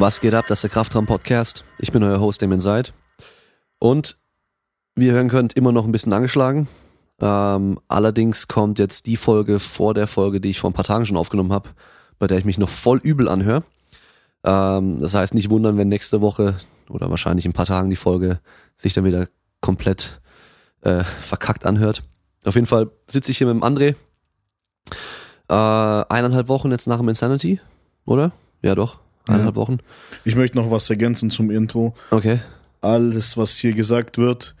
Was geht ab? Das ist der Kraftraum-Podcast. Ich bin euer Host, Damien Seid. Und wie ihr hören könnt, immer noch ein bisschen angeschlagen. Ähm, allerdings kommt jetzt die Folge vor der Folge, die ich vor ein paar Tagen schon aufgenommen habe, bei der ich mich noch voll übel anhöre. Ähm, das heißt, nicht wundern, wenn nächste Woche oder wahrscheinlich in ein paar Tagen die Folge sich dann wieder komplett äh, verkackt anhört. Auf jeden Fall sitze ich hier mit dem André. Äh, eineinhalb Wochen jetzt nach dem Insanity, oder? Ja, doch. Eineinhalb. Wochen. Ich möchte noch was ergänzen zum Intro. Okay. Alles, was hier gesagt wird,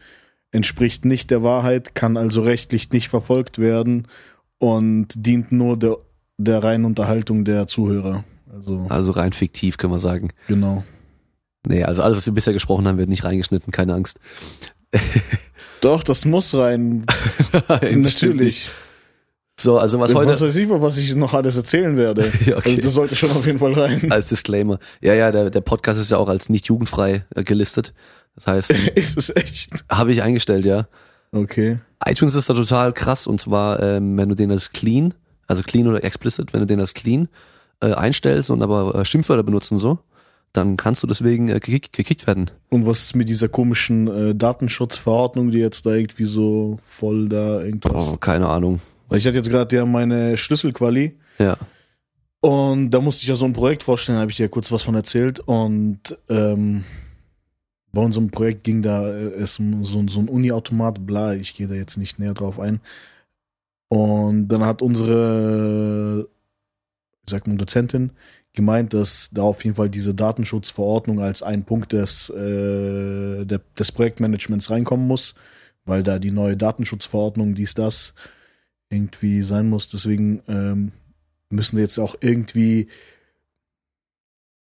entspricht nicht der Wahrheit, kann also rechtlich nicht verfolgt werden und dient nur der, der reinen Unterhaltung der Zuhörer. Also, Also rein fiktiv, können wir sagen. genau. Nee, also alles, was wir bisher gesprochen haben, wird nicht reingeschnitten, keine Angst. Doch, das muss rein. Nein, Natürlich. So, also was Was, heute. was weiß ich, was ich noch alles erzählen werde. Ja, okay. Also das sollte schon auf jeden Fall rein. als Disclaimer. Ja, ja, der, der Podcast ist ja auch als nicht jugendfrei äh, gelistet. Das heißt, Ist es echt? habe ich eingestellt, ja. Okay. iTunes ist da total krass und zwar, ähm, wenn du den als clean, also clean oder explicit, wenn du den als clean äh, einstellst und aber äh, Schimpfwörter benutzen so, dann kannst du deswegen äh, gekickt, gekickt werden. Und was ist mit dieser komischen äh, Datenschutzverordnung, die jetzt da irgendwie so voll da irgendwas? Oh, keine Ahnung. Weil ich hatte jetzt gerade ja meine Schlüsselquali Ja. und da musste ich ja so ein Projekt vorstellen, habe ich dir kurz was von erzählt und ähm, bei unserem Projekt ging da äh, es um so, so ein Uni-Automat, bla, ich gehe da jetzt nicht näher drauf ein. Und dann hat unsere, wie sagt man, Dozentin gemeint, dass da auf jeden Fall diese Datenschutzverordnung als ein Punkt des, äh, des Projektmanagements reinkommen muss, weil da die neue Datenschutzverordnung, dies, das, irgendwie sein muss. Deswegen ähm, müssen wir jetzt auch irgendwie.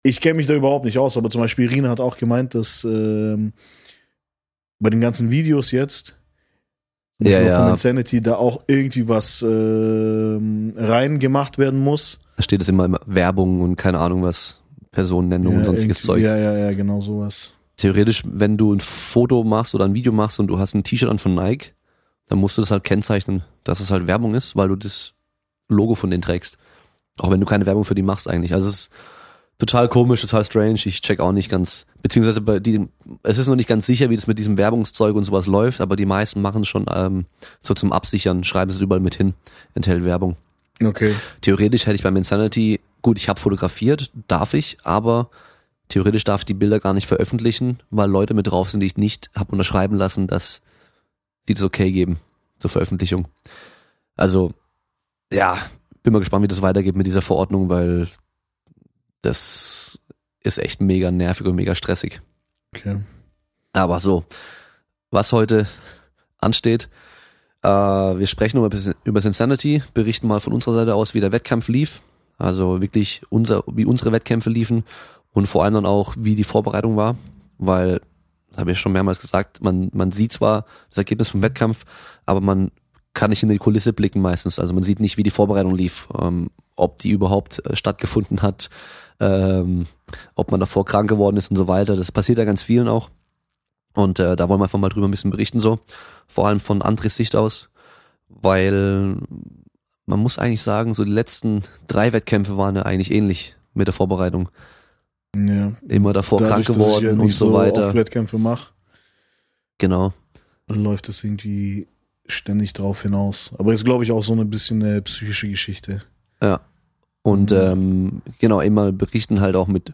Ich kenne mich da überhaupt nicht aus, aber zum Beispiel Irina hat auch gemeint, dass ähm, bei den ganzen Videos jetzt Ja, ja. von Insanity da auch irgendwie was ähm, rein gemacht werden muss. Da steht es immer, immer Werbung und keine Ahnung was, Personennennung und sonstiges Zeug. Ja, ja, ja, genau sowas. Theoretisch, wenn du ein Foto machst oder ein Video machst und du hast ein T-Shirt an von Nike, dann musst du das halt kennzeichnen, dass es halt Werbung ist, weil du das Logo von denen trägst. Auch wenn du keine Werbung für die machst eigentlich. Also es ist total komisch, total strange. Ich check auch nicht ganz, beziehungsweise bei die, es ist noch nicht ganz sicher, wie das mit diesem Werbungszeug und sowas läuft, aber die meisten machen es schon ähm, so zum Absichern, schreiben es überall mit hin, enthält Werbung. Okay. Theoretisch hätte ich beim Insanity, gut, ich habe fotografiert, darf ich, aber theoretisch darf ich die Bilder gar nicht veröffentlichen, weil Leute mit drauf sind, die ich nicht habe unterschreiben lassen, dass sie das okay geben zur Veröffentlichung. Also, ja, bin mal gespannt, wie das weitergeht mit dieser Verordnung, weil das ist echt mega nervig und mega stressig. Okay. Aber so, was heute ansteht, äh, wir sprechen über, über Insanity, berichten mal von unserer Seite aus, wie der Wettkampf lief. Also wirklich unser, wie unsere Wettkämpfe liefen und vor allem dann auch, wie die Vorbereitung war, weil, habe ich schon mehrmals gesagt, man, man sieht zwar das Ergebnis vom Wettkampf, aber man kann nicht in die Kulisse blicken meistens. Also man sieht nicht, wie die Vorbereitung lief, ähm, ob die überhaupt äh, stattgefunden hat, ähm, ob man davor krank geworden ist und so weiter. Das passiert ja ganz vielen auch. Und äh, da wollen wir einfach mal drüber ein bisschen berichten, so. Vor allem von Andres Sicht aus, weil man muss eigentlich sagen, so die letzten drei Wettkämpfe waren ja eigentlich ähnlich mit der Vorbereitung. Ja. Immer davor krank Dadurch, ich geworden ja und nicht so weiter. Oft Wettkämpfe mache. Genau. läuft es irgendwie ständig drauf hinaus. Aber ist, glaube ich, auch so ein bisschen eine psychische Geschichte. Ja. Und Mhm. ähm, genau, immer berichten halt auch mit,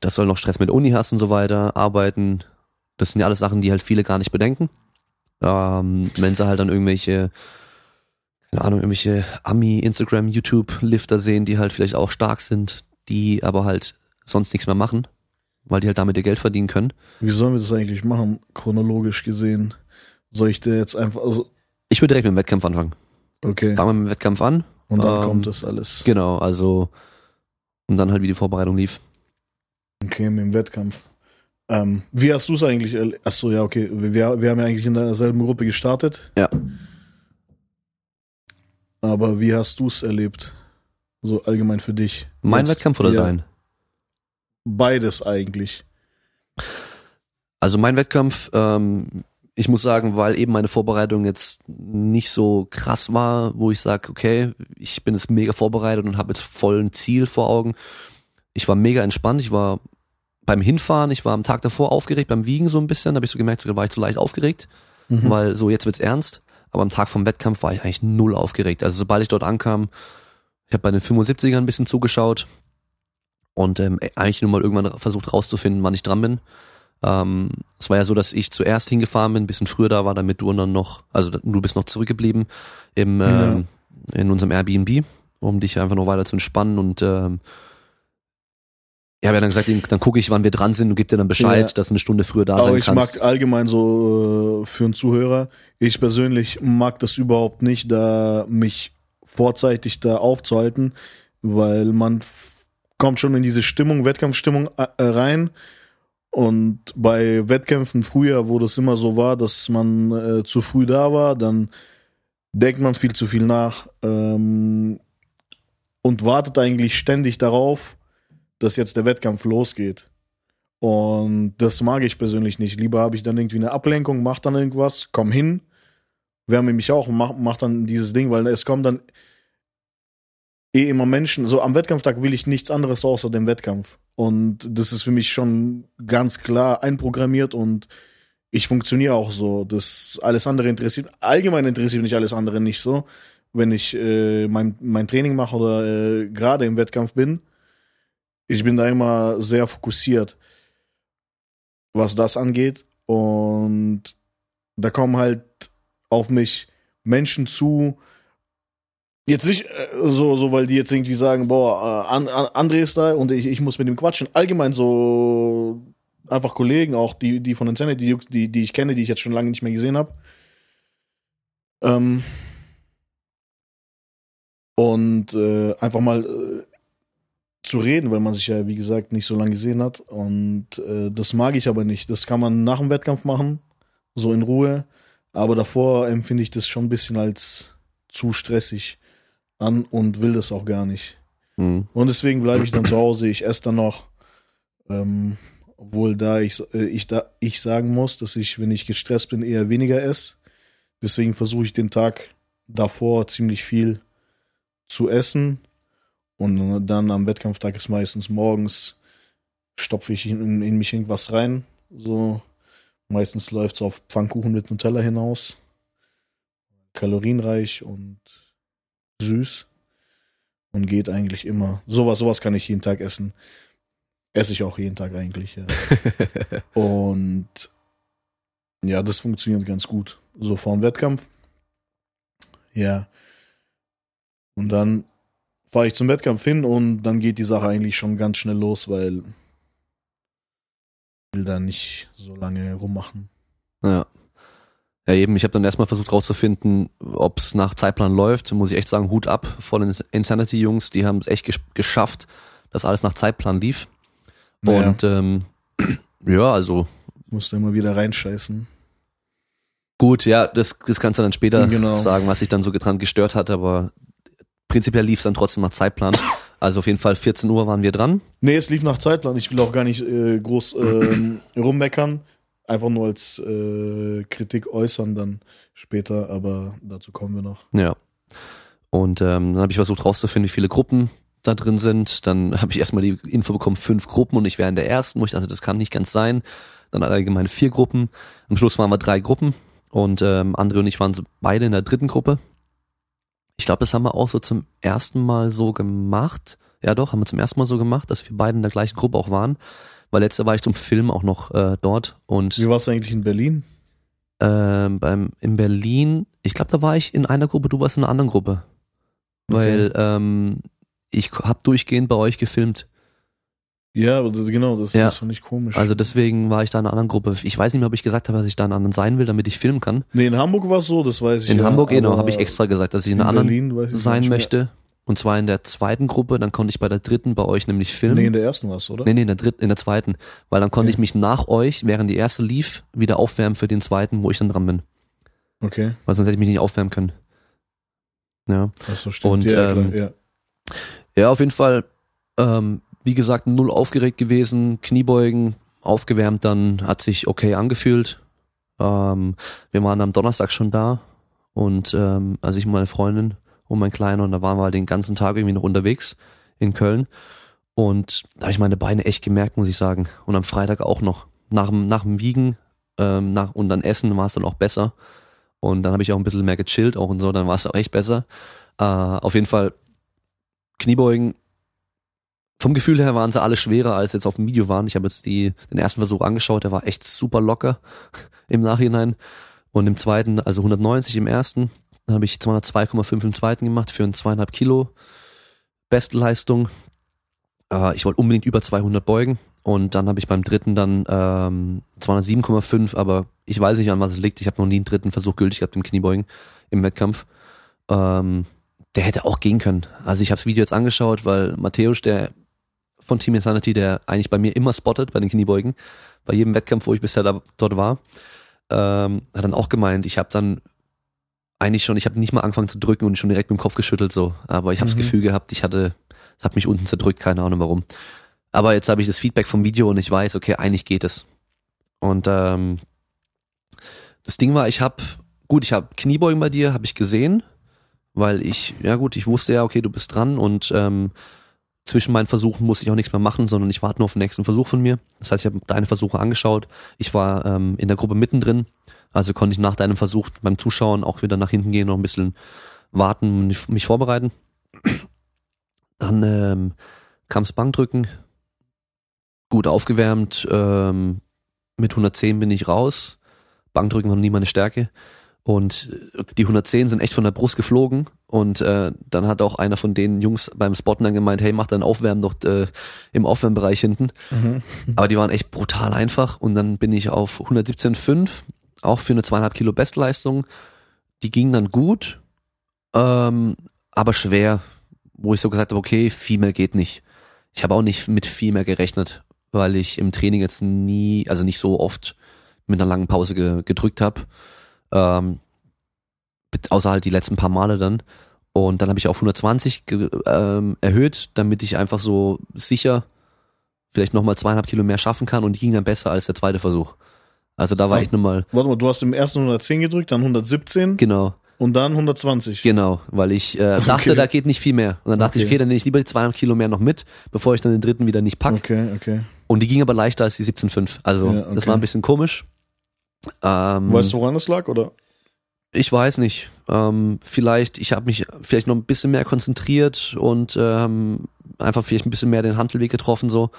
das soll noch Stress mit Uni hast und so weiter, arbeiten. Das sind ja alles Sachen, die halt viele gar nicht bedenken. Ähm, wenn sie halt dann irgendwelche, keine Ahnung, irgendwelche Ami, Instagram, YouTube-Lifter sehen, die halt vielleicht auch stark sind, die aber halt sonst nichts mehr machen, weil die halt damit ihr Geld verdienen können. Wie sollen wir das eigentlich machen, chronologisch gesehen? Soll ich dir jetzt einfach, also, Ich würde direkt mit dem Wettkampf anfangen. okay. Fangen wir mit dem Wettkampf an. Und dann ähm, kommt das alles. Genau, also und dann halt, wie die Vorbereitung lief. Okay, mit dem Wettkampf. Ähm, wie hast du es eigentlich? Achso, ja, okay. Wir, wir haben ja eigentlich in derselben Gruppe gestartet. Ja. Aber wie hast du es erlebt? So allgemein für dich. Mein Jetzt, Wettkampf oder ja, dein? Beides eigentlich. Also mein Wettkampf, ähm, ich muss sagen, weil eben meine Vorbereitung jetzt nicht so krass war, wo ich sage, okay, ich bin jetzt mega vorbereitet und habe jetzt voll ein Ziel vor Augen. Ich war mega entspannt, ich war beim Hinfahren, ich war am Tag davor aufgeregt, beim Wiegen so ein bisschen, da habe ich so gemerkt, da war ich zu leicht aufgeregt, Mhm. weil so jetzt wird's ernst. Aber am Tag vom Wettkampf war ich eigentlich null aufgeregt. Also sobald ich dort ankam, ich habe bei den 75ern ein bisschen zugeschaut und ähm, eigentlich nur mal irgendwann versucht rauszufinden, wann ich dran bin. Ähm, es war ja so, dass ich zuerst hingefahren bin, ein bisschen früher da war, damit du dann noch, also du bist noch zurückgeblieben im, ähm, in unserem Airbnb, um dich einfach noch weiter zu entspannen und ähm, ich habe ja dann gesagt, dann gucke ich, wann wir dran sind und gebe dir dann Bescheid, Ja. dass du eine Stunde früher da Aber sein ich kannst. mag allgemein so äh, für einen Zuhörer, ich persönlich mag das überhaupt nicht, da mich vorzeitig da aufzuhalten, weil man kommt schon in diese Stimmung, Wettkampfstimmung äh, rein. Und bei Wettkämpfen früher, wo das immer so war, dass man äh, zu früh da war, dann denkt man viel zu viel nach ähm, und wartet eigentlich ständig darauf, dass jetzt der Wettkampf losgeht. Und das mag ich persönlich nicht. Lieber habe ich dann irgendwie eine Ablenkung, mach dann irgendwas, komm hin, wärme mich auch und mach, mach dann dieses Ding, weil es kommen dann eh immer Menschen. So am Wettkampftag will ich nichts anderes außer dem Wettkampf. Und das ist für mich schon ganz klar einprogrammiert und ich funktioniere auch so. Das alles andere interessiert, allgemein interessiert mich alles andere nicht so. Wenn ich äh, mein, mein Training mache oder äh, gerade im Wettkampf bin, ich bin da immer sehr fokussiert, was das angeht. Und da kommen halt auf mich Menschen zu, jetzt nicht äh, so, so weil die jetzt irgendwie sagen, boah, äh, An- An- André ist da und ich, ich muss mit ihm quatschen. Allgemein so einfach Kollegen, auch die, die von Insanity, die, die ich kenne, die ich jetzt schon lange nicht mehr gesehen habe. Ähm, und äh, einfach mal äh, zu reden, weil man sich ja, wie gesagt, nicht so lange gesehen hat. Und äh, das mag ich aber nicht. Das kann man nach dem Wettkampf machen, so in Ruhe. Aber davor empfinde ich das schon ein bisschen als zu stressig an und will das auch gar nicht. Mhm. Und deswegen bleibe ich dann zu Hause. Ich esse dann noch. Ähm, obwohl da ich, äh, ich, da ich sagen muss, dass ich, wenn ich gestresst bin, eher weniger esse. Deswegen versuche ich den Tag davor ziemlich viel zu essen. Und dann am Wettkampftag ist meistens morgens, stopfe ich in, in mich irgendwas rein. So, meistens läuft es auf Pfannkuchen mit Nutella hinaus. Kalorienreich und süß. Und geht eigentlich immer. Sowas, sowas kann ich jeden Tag essen. Esse ich auch jeden Tag eigentlich, ja. Und ja, das funktioniert ganz gut. So vor dem Wettkampf. Ja. Und dann fahre ich zum Wettkampf hin und dann geht die Sache eigentlich schon ganz schnell los, weil ich will da nicht so lange rummachen. Ja. Ja, eben, ich habe dann erstmal versucht rauszufinden, ob es nach Zeitplan läuft. Muss ich echt sagen, Hut ab vor den Insanity-Jungs, die haben es echt gesch geschafft, dass alles nach Zeitplan lief. Naja, Und ähm, ja, also musst du immer wieder reinscheißen. gut, ja, das, das kannst du dann später Genau. sagen, was sich dann so dran gestört hat, aber prinzipiell lief es dann trotzdem nach Zeitplan. Also auf jeden Fall 14 Uhr waren wir dran. Nee, es lief nach Zeitplan. Ich will auch gar nicht äh, groß ähm, rummeckern. Einfach nur als äh, Kritik äußern dann später, aber dazu kommen wir noch. Ja. Und ähm, dann habe ich versucht rauszufinden, wie viele Gruppen da drin sind. Dann habe ich erstmal die Info bekommen, fünf Gruppen und ich wäre in der ersten, wo ich dachte, das kann nicht ganz sein. Dann allgemein vier Gruppen. Am Schluss waren wir drei Gruppen und ähm, André und ich waren beide in der dritten Gruppe. Ich glaube, das haben wir auch so zum ersten Mal so gemacht. Ja doch, haben wir zum ersten Mal so gemacht, dass wir beide in der gleichen Gruppe auch waren. Weil letzte war ich zum Film auch noch äh, dort und Wie war es eigentlich in Berlin? ähm, beim in Berlin, ich glaube, da war ich in einer Gruppe, du warst in einer anderen Gruppe. Weil ähm, ich habe durchgehend bei euch gefilmt. Ja, aber das, genau, das, Ja. das fand ich komisch. Also deswegen war ich da in einer anderen Gruppe. Ich weiß nicht mehr, ob ich gesagt habe, dass ich da in einer anderen sein will, damit ich filmen kann. nee, in Hamburg war es so, das weiß ich. In ja, Hamburg, genau, habe ich extra gesagt, dass ich in in einer anderen sein möchte. Und zwar in der zweiten Gruppe, dann konnte ich bei der dritten bei euch nämlich filmen. Nee, in der ersten war es, oder? Nee, nee, in der dritten, in der zweiten. Weil dann konnte Okay. ich mich nach euch, während die erste lief, wieder aufwärmen für den zweiten, wo ich dann dran bin. Okay, Weil sonst hätte ich mich nicht aufwärmen können. Ja. das so stimmt. Und, ja, ähm, klar, ja. Ja, auf jeden Fall, ähm, wie gesagt, null aufgeregt gewesen, Kniebeugen, aufgewärmt, dann hat sich okay angefühlt. Ähm, wir waren am Donnerstag schon da und ähm, also ich und meine Freundin und mein Kleiner und da waren wir halt den ganzen Tag irgendwie noch unterwegs in Köln Und da habe ich meine Beine echt gemerkt, muss ich sagen. Und am Freitag auch noch. Nach, dem- nach dem Wiegen ähm, nach, und dann Essen war es dann auch besser. Und dann habe ich auch ein bisschen mehr gechillt auch und so, dann war es auch echt besser. Äh, auf jeden Fall Kniebeugen. Vom Gefühl her waren sie alle schwerer, als jetzt auf dem Video waren. Ich habe jetzt die, den ersten Versuch angeschaut, der war echt super locker im Nachhinein. Und im zweiten, also 190 im ersten, dann habe ich 202,5 im zweiten gemacht für ein zweieinhalb Kilo Bestleistung. Äh, ich wollte unbedingt über 200 beugen und dann habe ich beim dritten dann ähm, 207,5, aber ich weiß nicht, an was es liegt. Ich habe noch nie einen dritten Versuch gültig gehabt im Kniebeugen im Wettkampf. Ähm, der hätte auch gehen können. Also ich habe das Video jetzt angeschaut, weil Matthäus, der von Team Insanity, der eigentlich bei mir immer spottet bei den Kniebeugen, bei jedem Wettkampf, wo ich bisher da, dort war, ähm, hat dann auch gemeint, ich habe dann eigentlich schon, ich habe nicht mal angefangen zu drücken und schon direkt mit dem Kopf geschüttelt so, aber ich habe das Mhm. Gefühl gehabt, ich hatte, es hat mich unten zerdrückt, keine Ahnung warum. Aber jetzt habe ich das Feedback vom Video und ich weiß, okay, eigentlich geht es. Und ähm, das Ding war, ich habe, gut, ich habe Kniebeugen bei dir, habe ich gesehen, weil ich, ja gut, ich wusste ja, okay, du bist dran und ähm, zwischen meinen Versuchen musste ich auch nichts mehr machen, sondern ich warte nur auf den nächsten Versuch von mir. Das heißt, ich habe deine Versuche angeschaut. Ich war ähm, in der Gruppe mittendrin, also konnte ich nach deinem Versuch beim Zuschauen auch wieder nach hinten gehen, noch ein bisschen warten und mich vorbereiten. Dann ähm, kam's Bankdrücken, gut aufgewärmt, ähm, mit 110 bin ich raus. Bankdrücken war noch nie meine Stärke. Und äh, die 110 sind echt von der Brust geflogen. Und äh, dann hat auch einer von den Jungs beim Spotten dann gemeint, hey, mach dein Aufwärmen doch äh, im Aufwärmbereich hinten. Mhm. Aber die waren echt brutal einfach. Und dann bin ich auf 117,5, auch für eine zweieinhalb Kilo Bestleistung. Die ging dann gut, ähm, aber schwer, wo ich so gesagt habe, okay, viel mehr geht nicht. Ich habe auch nicht mit viel mehr gerechnet, weil ich im Training jetzt nie, also nicht so oft mit einer langen Pause ge gedrückt habe. Ähm, außer halt die letzten paar Male dann. Und dann habe ich auf 120 ge ähm, erhöht, damit ich einfach so sicher vielleicht nochmal zweieinhalb Kilo mehr schaffen kann und die ging dann besser als der zweite Versuch. Also da war Ah. ich nochmal, Warte mal, du hast im ersten 110 gedrückt, dann 117 genau, und dann 120. genau, weil ich äh, dachte, Okay. da geht nicht viel mehr. Und dann dachte ich, Okay. okay, dann nehme ich lieber die zweieinhalb Kilo mehr noch mit, bevor ich dann den dritten wieder nicht pack. Okay, okay. Und die ging aber leichter als die 17,5. Also Ja, das okay. war ein bisschen komisch. Ähm, Weißt du, woran das lag, oder? Ich weiß nicht. Ähm, vielleicht, ich habe mich vielleicht noch ein bisschen mehr konzentriert und ähm, einfach vielleicht ein bisschen mehr den Handelweg getroffen so.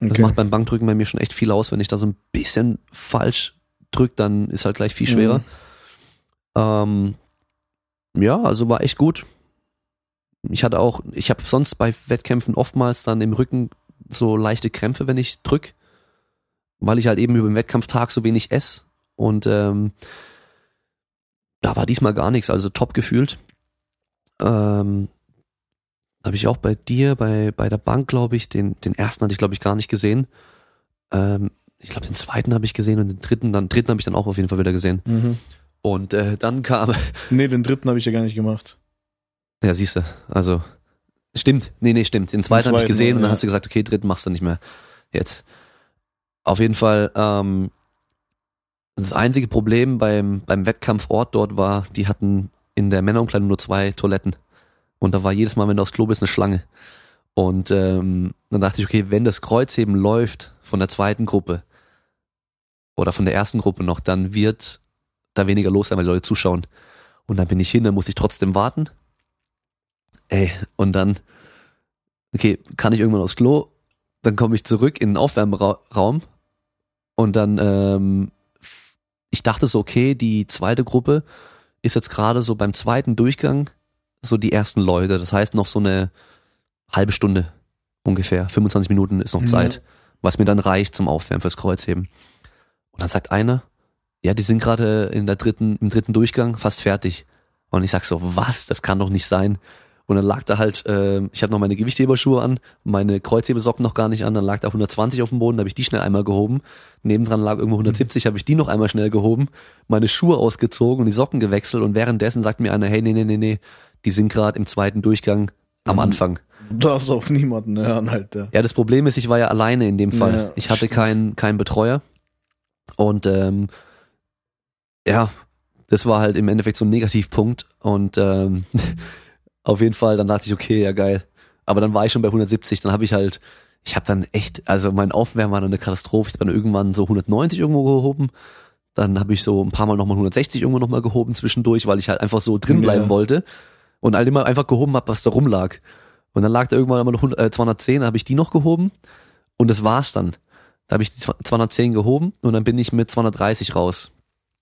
Das Okay. macht beim Bankdrücken bei mir schon echt viel aus. Wenn ich da so ein bisschen falsch drück, dann ist halt gleich viel schwerer. Mhm. Ähm, ja, also war echt gut. Ich hatte auch, ich habe sonst bei Wettkämpfen oftmals dann im Rücken so leichte Krämpfe, wenn ich drück, weil ich halt eben über den Wettkampftag so wenig esse. Und ähm, da war diesmal gar nichts, also top gefühlt. Ähm, habe ich auch bei dir, bei, bei der Bank, glaube ich, den, den ersten hatte ich, glaube ich, gar nicht gesehen. Ähm, ich glaube, den zweiten habe ich gesehen und den dritten, dann dritten habe ich dann auch auf jeden Fall wieder gesehen. Mhm. Und äh, dann kam, Nee, den dritten habe ich ja gar nicht gemacht. ja, siehst du, also stimmt, nee, nee, stimmt. Den zweiten habe ich zweiten, gesehen und dann ja. hast du gesagt, okay, dritten machst du nicht mehr. Jetzt. Auf jeden Fall, ähm, das einzige Problem beim, beim Wettkampfort dort war, die hatten in der Männerumkleidung nur zwei Toiletten. Und da war jedes Mal, wenn du aufs Klo bist, eine Schlange. Und ähm, dann dachte ich, okay, wenn das Kreuzheben läuft von der zweiten Gruppe oder von der ersten Gruppe noch, dann wird da weniger los sein, weil die Leute zuschauen. Und dann bin ich hin, dann musste ich trotzdem warten. Ey, und dann, okay, kann ich irgendwann aufs Klo, dann komme ich zurück in den Aufwärmraum und dann, ähm, ich dachte so, okay, die zweite Gruppe ist jetzt gerade so beim zweiten Durchgang so die ersten Leute. Das heißt noch so eine halbe Stunde ungefähr, 25 Minuten ist noch Mhm. Zeit, was mir dann reicht zum Aufwärmen fürs Kreuzheben. Und dann sagt einer, ja, die sind gerade in der dritten, im dritten Durchgang fast fertig. Und ich sag so, was? Das kann doch nicht sein. Und dann lag da halt, äh, ich hatte noch meine Gewichtheberschuhe an, meine Kreuzhebesocken noch gar nicht an, dann lag da 120 auf dem Boden, da habe ich die schnell einmal gehoben. Nebendran lag irgendwo 170, habe ich die noch einmal schnell gehoben, meine Schuhe ausgezogen und die Socken gewechselt und währenddessen sagt mir einer, hey, nee, nee, nee, nee, die sind gerade im zweiten Durchgang am Mhm. Anfang. Du darfst auf niemanden hören, Alter. Ja, das Problem ist, ich war ja alleine in dem Fall. Ja, ich hatte keinen keinen Betreuer. Und ähm, ja, das war halt im Endeffekt so ein Negativpunkt. Und ähm, auf jeden Fall, dann dachte ich, okay, ja geil. Aber dann war ich schon bei 170, dann habe ich halt, ich habe dann echt, also mein Aufwärmen war dann eine Katastrophe. Ich habe dann irgendwann so 190 irgendwo gehoben. Dann habe ich so ein paar Mal nochmal 160 irgendwo nochmal gehoben zwischendurch, weil ich halt einfach so drin bleiben Ja. wollte. Und halt immer einfach gehoben habe, was da rumlag. Und dann lag da irgendwann immer noch 100, äh, 210, habe ich die noch gehoben. Und das war's dann. Da habe ich die 210 gehoben und dann bin ich mit 230 raus.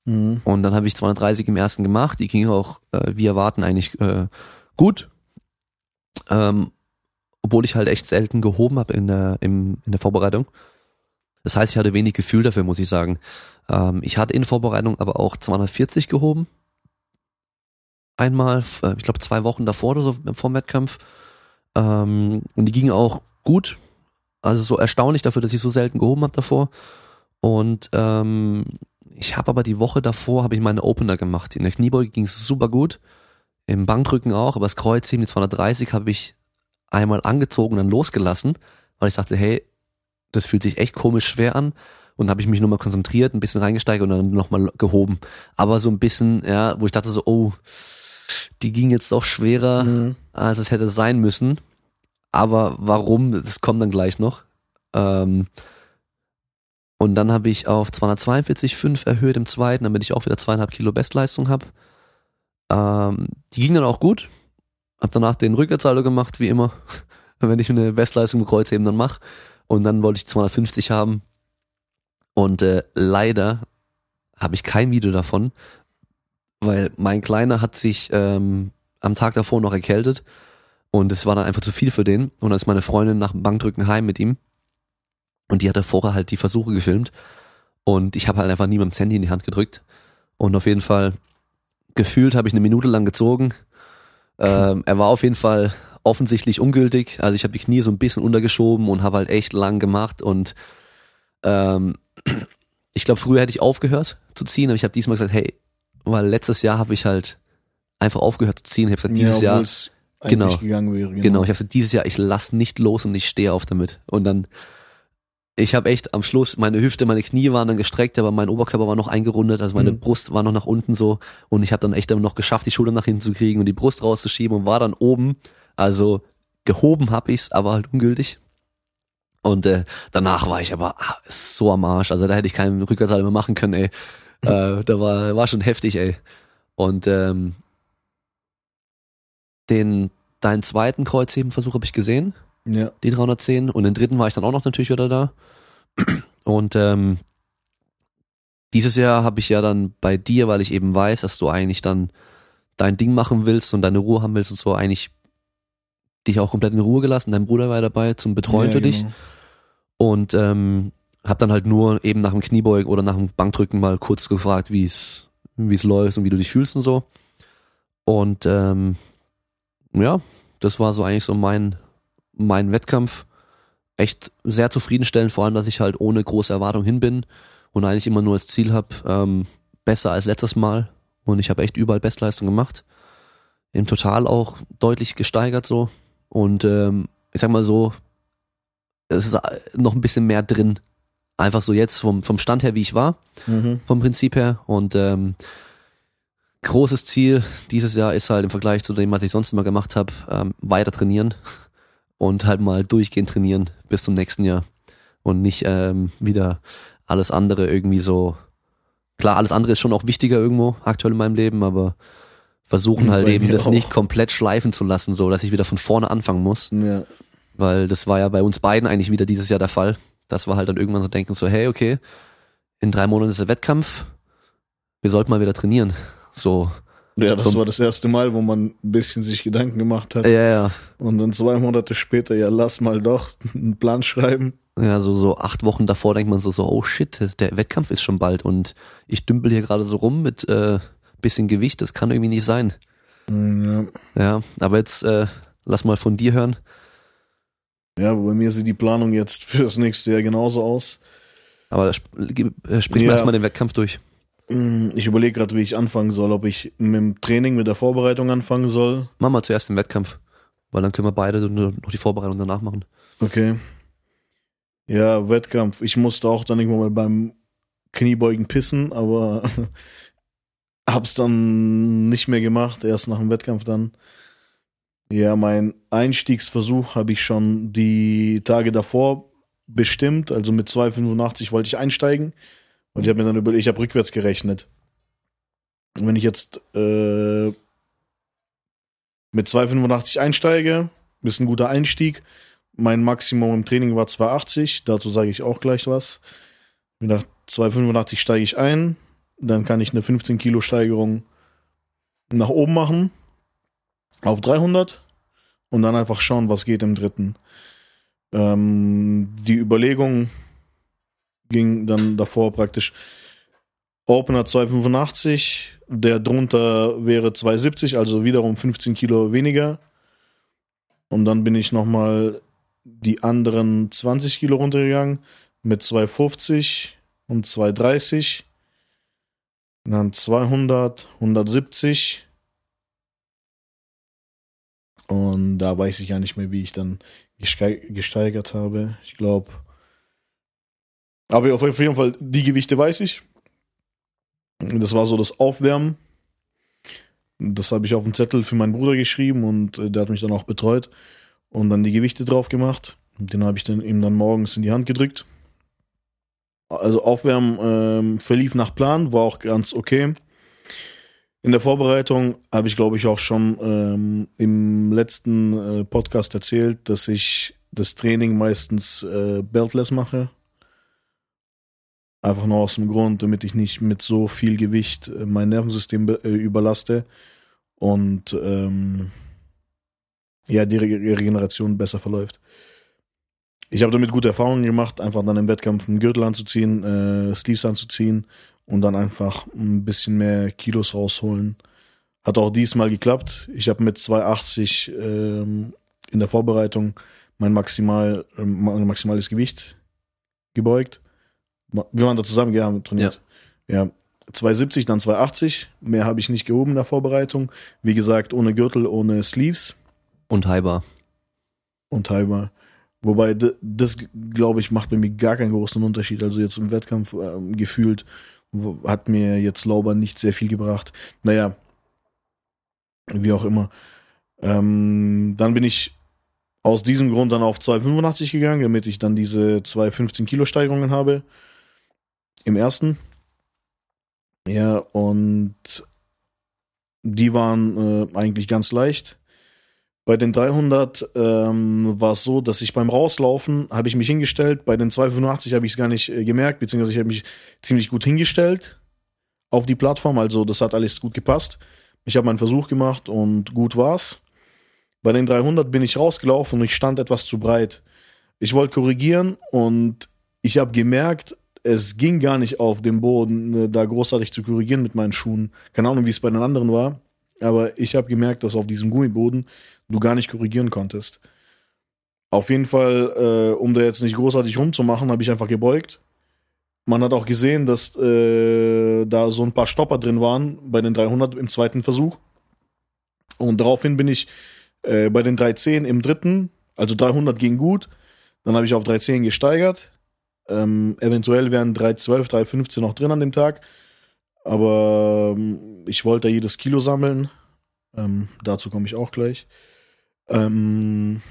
Mhm. Und dann habe ich 230 im ersten gemacht. Die ging auch, äh, wie erwarten, eigentlich äh, gut. Ähm, obwohl ich halt echt selten gehoben habe in der, im, in der Vorbereitung. Das heißt, ich hatte wenig Gefühl dafür, muss ich sagen. Ähm, ich hatte in Vorbereitung aber auch 240 gehoben. Einmal, äh, ich glaube zwei Wochen davor oder so vor Wettkampf. Ähm, und die ging auch gut. Also so erstaunlich dafür, dass ich so selten gehoben habe davor. Und ähm, ich habe aber die Woche davor habe ich meine Opener gemacht. In der Kniebeuge ging es super gut, im Bankdrücken auch, aber das Kreuzheben die 230 habe ich einmal angezogen und dann losgelassen, weil ich dachte, hey, das fühlt sich echt komisch schwer an. Und habe ich mich nochmal konzentriert, ein bisschen reingesteigert und dann nochmal gehoben. Aber so ein bisschen, ja, wo ich dachte so, oh, die ging jetzt doch schwerer, Mhm. als es hätte sein müssen. Aber warum, das kommt dann gleich noch. Ähm, und dann habe ich auf 242,5 erhöht im zweiten, damit ich auch wieder zweieinhalb Kilo Bestleistung habe. Ähm, die ging dann auch gut. Hab danach den Rückwärtssalto gemacht, wie immer. Wenn ich eine Bestleistung im Kreuzheben dann mache. Und dann wollte ich 250 haben. Und äh, leider habe ich kein Video davon, weil mein Kleiner hat sich ähm, am Tag davor noch erkältet und es war dann einfach zu viel für den. Und dann ist meine Freundin nach dem Bankdrücken heim mit ihm und die hatte vorher halt die Versuche gefilmt und ich habe halt einfach niemandem das Handy in die Hand gedrückt und auf jeden Fall gefühlt habe ich eine Minute lang gezogen. Ähm, er war auf jeden Fall offensichtlich ungültig. Also ich habe die Knie so ein bisschen untergeschoben und habe halt echt lang gemacht und ähm, ich glaube, früher hätte ich aufgehört zu ziehen, aber ich habe diesmal gesagt, hey, weil letztes Jahr habe ich halt einfach aufgehört zu ziehen. Ich habe gesagt, dieses ja, Jahr, Genau. gegangen wäre. genau, ich habe gesagt, dieses Jahr, ich lass nicht los und ich stehe auf damit. Und dann, ich habe echt am Schluss, meine Hüfte, meine Knie waren dann gestreckt, aber mein Oberkörper war noch eingerundet, also meine Mhm. Brust war noch nach unten so und ich habe dann echt dann noch geschafft, die Schulter nach hinten zu kriegen und die Brust rauszuschieben und war dann oben. Also gehoben habe ich's, aber halt ungültig. Und äh, danach war ich aber ah, so am Arsch. Also da hätte ich keinen Rückwärtssalto mehr machen können, ey. äh, da war, war schon heftig, ey. Und ähm, den deinen zweiten Kreuzhebenversuch habe ich gesehen, Ja. die 310. Und den dritten war ich dann auch noch natürlich wieder da. Und ähm, dieses Jahr habe ich ja dann bei dir, weil ich eben weiß, dass du eigentlich dann dein Ding machen willst und deine Ruhe haben willst und so, eigentlich dich auch komplett in Ruhe gelassen. Dein Bruder war dabei zum Betreuen ja, für dich. genau. Und ähm, habe dann halt nur eben nach dem Kniebeugen oder nach dem Bankdrücken mal kurz gefragt, wie es wie es läuft und wie du dich fühlst und so. Und ähm, ja, das war so eigentlich so mein mein Wettkampf. Echt sehr zufriedenstellend, vor allem, dass ich halt ohne große Erwartung hin bin und eigentlich immer nur als Ziel habe, ähm, besser als letztes Mal. Und ich habe echt überall Bestleistung gemacht. Im Total auch deutlich gesteigert so. Und ähm, ich sag mal so, es ist noch ein bisschen mehr drin. Einfach so jetzt vom, vom Stand her, wie ich war, Mhm. vom Prinzip her. Und ähm, großes Ziel dieses Jahr ist halt im Vergleich zu dem, was ich sonst immer gemacht habe, ähm, weiter trainieren und halt mal durchgehend trainieren bis zum nächsten Jahr. Und nicht ähm, wieder alles andere irgendwie so. Klar, alles andere ist schon auch wichtiger irgendwo aktuell in meinem Leben, aber versuchen halt Bei eben das auch. nicht komplett schleifen zu lassen, so dass ich wieder von vorne anfangen muss Ja. weil das war ja bei uns beiden eigentlich wieder dieses Jahr der Fall, dass wir halt dann irgendwann so denken, so, hey, okay, in drei Monaten ist der Wettkampf, wir sollten mal wieder trainieren. So, ja, das So- war das erste Mal, wo man ein bisschen sich Gedanken gemacht hat. ja, ja, Und dann zwei Monate später, ja, lass mal doch einen Plan schreiben. ja, so, so acht Wochen davor denkt man so, so, oh shit, der Wettkampf ist schon bald und ich dümpel hier gerade so rum mit äh, bisschen Gewicht, das kann irgendwie nicht sein. Ja. Ja, aber jetzt äh, lass mal von dir hören. Ja, bei mir sieht die Planung jetzt für das nächste Jahr genauso aus. Aber sp äh, sprich Ja. mal erstmal den Wettkampf durch. Mm, Ich überlege gerade, wie ich anfangen soll, ob ich mit dem Training, mit der Vorbereitung anfangen soll. Mach mal zuerst den Wettkampf, weil dann können wir beide noch die Vorbereitung danach machen. Okay. Ja, Wettkampf. Ich musste auch dann irgendwann mal beim Kniebeugen pissen, aber hab's dann nicht mehr gemacht, erst nach dem Wettkampf dann. Ja, mein Einstiegsversuch habe ich schon die Tage davor bestimmt. Also mit 2,85 wollte ich einsteigen. Und ich habe mir dann überlegt, ich habe rückwärts gerechnet. Und wenn ich jetzt äh, mit 2,85 einsteige, ist ein guter Einstieg. Mein Maximum im Training war 2,80. Dazu sage ich auch gleich was. Nach 2,85 steige ich ein. Dann kann ich eine 15 Kilo Steigerung nach oben machen auf 300 und dann einfach schauen, was geht im dritten. Ähm, die Überlegung ging dann davor praktisch Opener 285, der drunter wäre 270, also wiederum 15 Kilo weniger. Und dann bin ich nochmal die anderen 20 Kilo runtergegangen mit 250 und 230. Dann 200, 170 und da weiß ich gar nicht mehr, wie ich dann gesteigert habe. Ich glaube. Aber auf jeden Fall, die Gewichte weiß ich. Das war so das Aufwärmen. Das habe ich auf den Zettel für meinen Bruder geschrieben und äh, der hat mich dann auch betreut und dann die Gewichte drauf gemacht. Den habe ich dann ihm dann morgens in die Hand gedrückt. Also Aufwärmen ähm, verlief nach Plan, war auch ganz okay. In der Vorbereitung habe ich, glaube ich, auch schon ähm, im letzten äh, Podcast erzählt, dass ich das Training meistens äh, beltless mache. Einfach nur aus dem Grund, damit ich nicht mit so viel Gewicht äh, mein Nervensystem äh, überlaste und ähm, ja, die Re Regeneration besser verläuft. Ich habe damit gute Erfahrungen gemacht, einfach dann im Wettkampf einen Gürtel anzuziehen, äh, Sleeves anzuziehen und dann einfach ein bisschen mehr Kilos rausholen. Hat auch diesmal geklappt. Ich habe mit 280 ähm, in der Vorbereitung mein, maximal, äh, maximales Gewicht gebeugt. Wir waren da zusammen, ja, trainiert. Ja. ja. 270, dann 280. Mehr habe ich nicht gehoben in der Vorbereitung. Wie gesagt, ohne Gürtel, ohne Sleeves. Und Hyper. Und Hyper. Wobei, das, glaube ich, macht bei mir gar keinen großen Unterschied. Also jetzt im Wettkampf äh, gefühlt hat mir jetzt Lauber nicht sehr viel gebracht. Naja, wie auch immer. Ähm, dann bin ich aus diesem Grund dann auf 2,85 gegangen, damit ich dann diese 2,15 Kilo Steigerungen habe. Im ersten. Ja, und die waren äh, eigentlich ganz leicht. Bei den 300 ähm, war es so, dass ich beim Rauslaufen habe ich mich hingestellt. Bei den 285 habe ich es gar nicht äh, gemerkt, beziehungsweise ich habe mich ziemlich gut hingestellt auf die Plattform. Also das hat alles gut gepasst. Ich habe meinen Versuch gemacht und gut war's. Bei den 300 bin ich rausgelaufen und ich stand etwas zu breit. Ich wollte korrigieren und ich habe gemerkt, es ging gar nicht auf dem Boden, äh, da großartig zu korrigieren mit meinen Schuhen. Keine Ahnung, wie es bei den anderen war, aber ich habe gemerkt, dass auf diesem Gummiboden du gar nicht korrigieren konntest. Auf jeden Fall, äh, um da jetzt nicht großartig rumzumachen, habe ich einfach gebeugt. Man hat auch gesehen, dass äh, da so ein paar Stopper drin waren bei den 300 im zweiten Versuch. Und daraufhin bin ich äh, bei den 310 im dritten, also 300 ging gut. Dann habe ich auf 310 gesteigert. Ähm, eventuell wären 312, 315 noch drin an dem Tag. Aber ähm, ich wollte jedes Kilo sammeln. Ähm, dazu komme ich auch gleich. Ähm,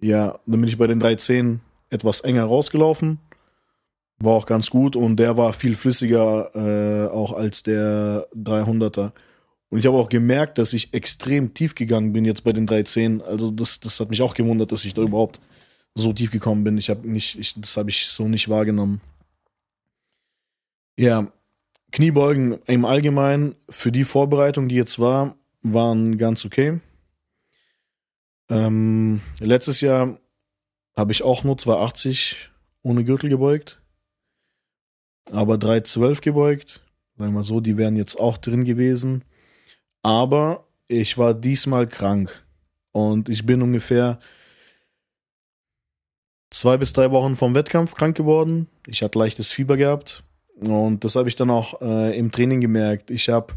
ja, dann bin ich bei den 310 etwas enger rausgelaufen. War auch ganz gut und der war viel flüssiger äh, auch als der 300er. Und ich habe auch gemerkt, dass ich extrem tief gegangen bin jetzt bei den 310. Also das, das hat mich auch gewundert, dass ich da überhaupt so tief gekommen bin. Ich habe nicht, ich, das habe ich so nicht wahrgenommen. Ja, Kniebeugen im Allgemeinen für die Vorbereitung, die jetzt war, waren ganz okay. Ähm, letztes Jahr habe ich auch nur 280 ohne Gürtel gebeugt. Aber 312 gebeugt. Sagen wir mal so, die wären jetzt auch drin gewesen. Aber ich war diesmal krank. Und ich bin ungefähr zwei bis drei Wochen vom Wettkampf krank geworden. Ich hatte leichtes Fieber gehabt. Und das habe ich dann auch äh, im Training gemerkt. Ich habe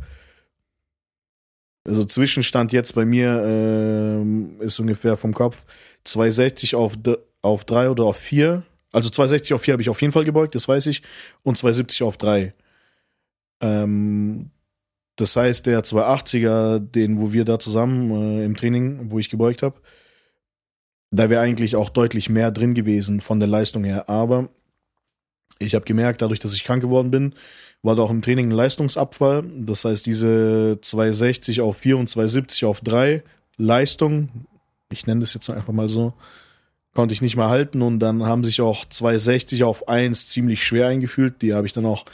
also Zwischenstand jetzt bei mir äh, ist ungefähr vom Kopf 260 auf, auf 3 oder auf 4. Also 260 auf 4 habe ich auf jeden Fall gebeugt, das weiß ich. Und 270 auf 3. Ähm, Das heißt, der 280er, den, wo wir da zusammen äh, im Training, wo ich gebeugt habe, da wäre eigentlich auch deutlich mehr drin gewesen von der Leistung her. Aber ich habe gemerkt, dadurch, dass ich krank geworden bin, war da auch im Training ein Leistungsabfall. Das heißt, diese 260 auf 4 und 270 auf 3 Leistung, ich nenne das jetzt einfach mal so, konnte ich nicht mehr halten und dann haben sich auch 260 auf 1 ziemlich schwer eingefühlt. Die habe ich dann auch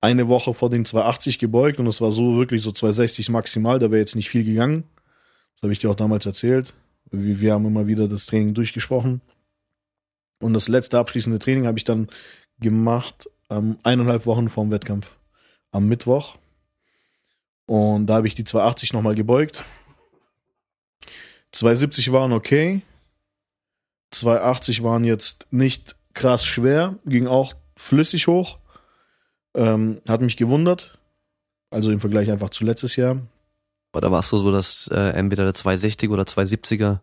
eine Woche vor den 280 gebeugt und es war so wirklich so 260 maximal, da wäre jetzt nicht viel gegangen. Das habe ich dir auch damals erzählt. Wir haben immer wieder das Training durchgesprochen. Und das letzte abschließende Training habe ich dann gemacht ähm, eineinhalb Wochen vorm Wettkampf. Am Mittwoch. Und da habe ich die 280 nochmal gebeugt. 270 waren okay. 280 waren jetzt nicht krass schwer, ging auch flüssig hoch. Ähm, hat mich gewundert. Also im Vergleich einfach zu letztes Jahr. Oder warst du so, dass äh, entweder der 260 oder 270er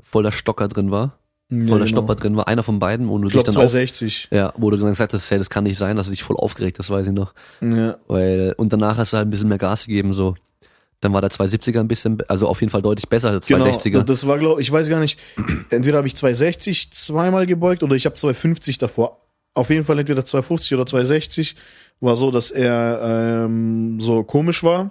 voll der Stocker drin war? Ja, voll der genau. Stopper drin war, einer von beiden, wo du Ich dich dann auf, 260. ja, wo du dann gesagt hast, hey, das kann nicht sein, dass dich voll aufgeregt hast, weiß ich noch. Ja. Weil, und danach hast du halt ein bisschen mehr Gas gegeben, so. Dann war der 270er ein bisschen, also auf jeden Fall deutlich besser als der Genau, 260er. das, das war, glaube ich, weiß gar nicht, entweder habe ich 260 zweimal gebeugt oder ich habe 250 davor. Auf jeden Fall entweder 250 oder 260. War so, dass er ähm, so komisch war.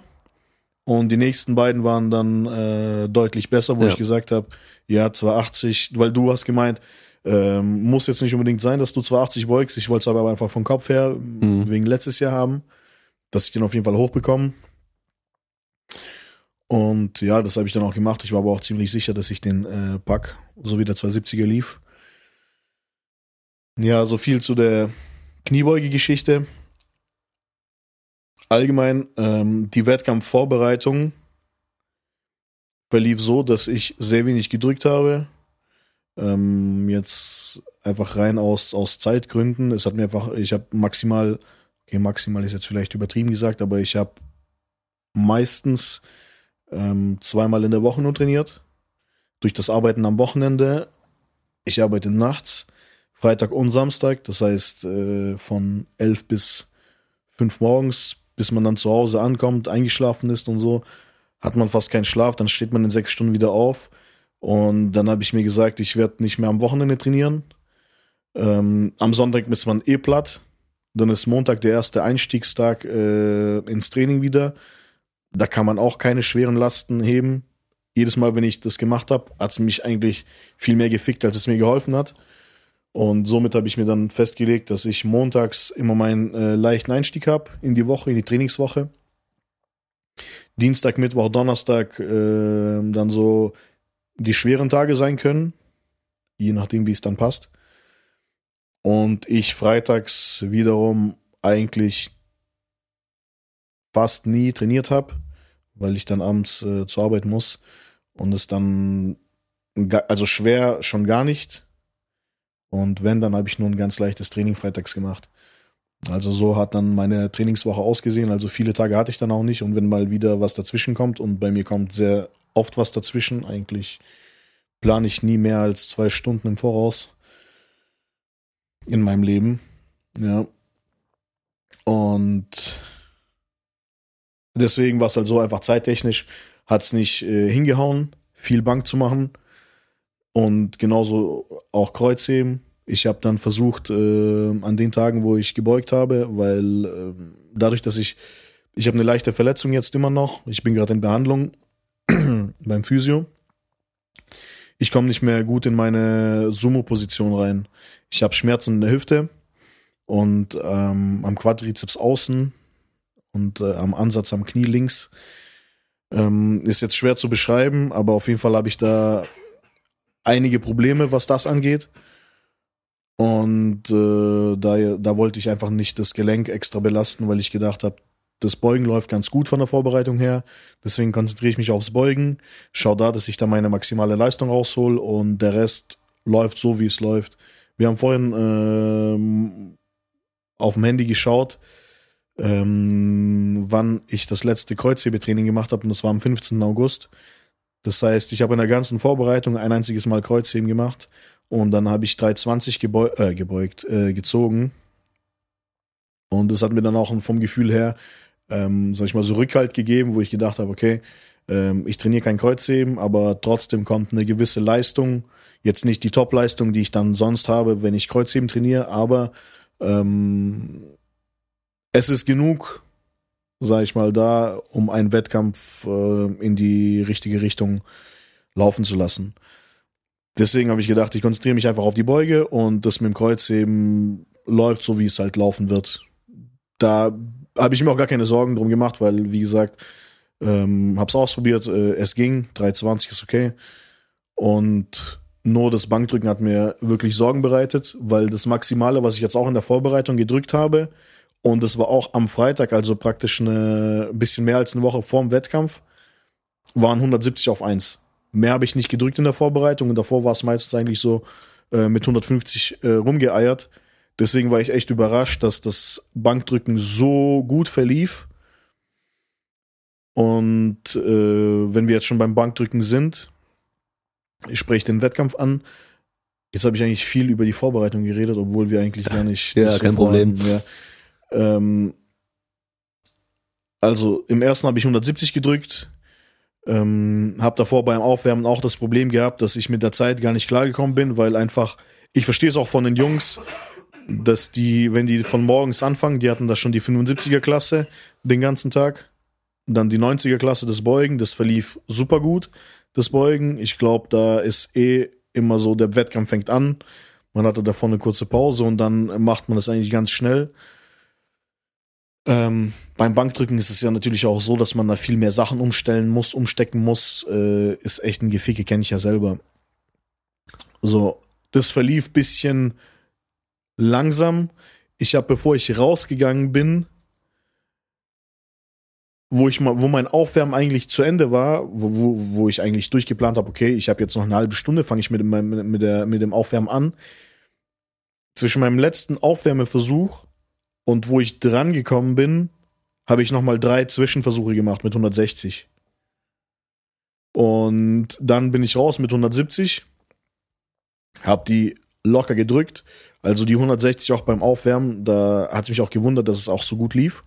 Und die nächsten beiden waren dann äh, deutlich besser, wo Ja. ich gesagt habe, ja, 280, weil du hast gemeint, ähm, muss jetzt nicht unbedingt sein, dass du 280 beugst. Ich wollte es aber einfach vom Kopf her, Mhm. wegen letztes Jahr haben, dass ich den auf jeden Fall hochbekomme. Und ja, das habe ich dann auch gemacht. Ich war aber auch ziemlich sicher, dass ich den äh, pack, so wie der 270er lief. Ja, so viel zu der Kniebeuge-Geschichte. Allgemein, ähm, die Wettkampfvorbereitung verlief so, dass ich sehr wenig gedrückt habe. Ähm, jetzt einfach rein aus, aus Zeitgründen. Es hat mir einfach, ich habe maximal, okay, maximal ist jetzt vielleicht übertrieben gesagt, aber ich habe meistens ähm, zweimal in der Woche nur trainiert. Durch das Arbeiten am Wochenende. Ich arbeite nachts, Freitag und Samstag. Das heißt, äh, von 11 bis 5 morgens, bis man dann zu Hause ankommt, eingeschlafen ist und so, hat man fast keinen Schlaf. Dann steht man in sechs Stunden wieder auf. Und dann habe ich mir gesagt, ich werde nicht mehr am Wochenende trainieren. Ähm, am Sonntag ist man eh platt. Dann ist Montag der erste Einstiegstag äh, ins Training wieder. Da kann man auch keine schweren Lasten heben. Jedes Mal, wenn ich das gemacht habe, hat es mich eigentlich viel mehr gefickt, als es mir geholfen hat. Und somit habe ich mir dann festgelegt, dass ich montags immer meinen äh, leichten Einstieg habe in die Woche, in die Trainingswoche. Dienstag, Mittwoch, Donnerstag äh, dann so die schweren Tage sein können, je nachdem, wie es dann passt. Und ich freitags wiederum eigentlich fast nie trainiert habe, weil ich dann abends äh, zur Arbeit muss und es dann also schwer schon gar nicht. Und wenn, dann habe ich nur ein ganz leichtes Training freitags gemacht. Also so hat dann meine Trainingswoche ausgesehen. Also viele Tage hatte ich dann auch nicht. Und wenn mal wieder was dazwischen kommt, und bei mir kommt sehr oft was dazwischen, eigentlich plane ich nie mehr als zwei Stunden im Voraus in meinem Leben. Ja. Und deswegen war es halt so einfach zeittechnisch, hat es nicht äh, hingehauen, viel Bank zu machen. Und genauso auch Kreuzheben. Ich habe dann versucht, äh, an den Tagen, wo ich gebeugt habe, weil äh, dadurch, dass ich, ich habe eine leichte Verletzung jetzt immer noch. Ich bin gerade in Behandlung beim Physio. Ich komme nicht mehr gut in meine Sumo-Position rein. Ich habe Schmerzen in der Hüfte und ähm, am Quadrizeps außen und äh, am Ansatz am Knie links. Ähm, ist jetzt schwer zu beschreiben, aber auf jeden Fall habe ich da einige Probleme, was das angeht. Und äh, da, da wollte ich einfach nicht das Gelenk extra belasten, weil ich gedacht habe, das Beugen läuft ganz gut von der Vorbereitung her. Deswegen konzentriere ich mich aufs Beugen. Schau da, dass ich da meine maximale Leistung raushol und der Rest läuft so, wie es läuft. Wir haben vorhin ähm, auf dem Handy geschaut, ähm, wann ich das letzte Kreuzhebetraining gemacht habe und das war am 15. August. Das heißt, ich habe in der ganzen Vorbereitung ein einziges Mal Kreuzheben gemacht und dann habe ich 320 gebeu äh, gebeugt, äh, gezogen. Und das hat mir dann auch vom Gefühl her ähm, sag ich mal, so Rückhalt gegeben, wo ich gedacht habe, okay, ähm, ich trainiere kein Kreuzheben, aber trotzdem kommt eine gewisse Leistung. Jetzt nicht die Top-Leistung, die ich dann sonst habe, wenn ich Kreuzheben trainiere, aber ähm, es ist genug, sag ich mal, da, um einen Wettkampf äh, in die richtige Richtung laufen zu lassen. Deswegen habe ich gedacht, ich konzentriere mich einfach auf die Beuge und das mit dem Kreuzheben läuft so, wie es halt laufen wird. Da habe ich mir auch gar keine Sorgen drum gemacht, weil, wie gesagt, ähm, hab's ausprobiert, äh, es ging, 320 ist okay. Und nur das Bankdrücken hat mir wirklich Sorgen bereitet, weil das Maximale, was ich jetzt auch in der Vorbereitung gedrückt habe, und das war auch am Freitag, also praktisch eine ein bisschen mehr als eine Woche vorm Wettkampf, waren 170 auf 1. Mehr habe ich nicht gedrückt in der Vorbereitung und davor war es meistens eigentlich so äh, mit 150 äh, rumgeeiert. Deswegen war ich echt überrascht, dass das Bankdrücken so gut verlief. Und äh, wenn wir jetzt schon beim Bankdrücken sind, ich spreche den Wettkampf an. Jetzt habe ich eigentlich viel über die Vorbereitung geredet, obwohl wir eigentlich gar nicht. Ja, nicht kein so Problem. Ja. Ähm, also im ersten habe ich 170 gedrückt. Ähm, habe davor beim Aufwärmen auch das Problem gehabt, dass ich mit der Zeit gar nicht klargekommen bin, weil einfach, ich verstehe es auch von den Jungs, dass die, wenn die von morgens anfangen, die hatten da schon die 75er Klasse den ganzen Tag, dann die 90er Klasse des Beugen, das verlief super gut, das Beugen. Ich glaube, da ist eh immer so, der Wettkampf fängt an, man hatte davor eine kurze Pause und dann macht man das eigentlich ganz schnell. Ähm, beim Bankdrücken ist es ja natürlich auch so, dass man da viel mehr Sachen umstellen muss, umstecken muss. Äh, ist echt ein Geficke, kenne ich ja selber. So, das verlief bisschen langsam. Ich habe, bevor ich rausgegangen bin, wo ich mal, wo mein Aufwärmen eigentlich zu Ende war, wo, wo, wo ich eigentlich durchgeplant habe, okay, ich habe jetzt noch eine halbe Stunde, fange ich mit, dem- mit, der, mit dem Aufwärmen an. Zwischen meinem letzten Aufwärmeversuch und wo ich dran gekommen bin, habe ich nochmal drei Zwischenversuche gemacht mit 160. Und dann bin ich raus mit 170, habe die locker gedrückt. Also die 160 auch beim Aufwärmen, da hat es mich auch gewundert, dass es auch so gut lief.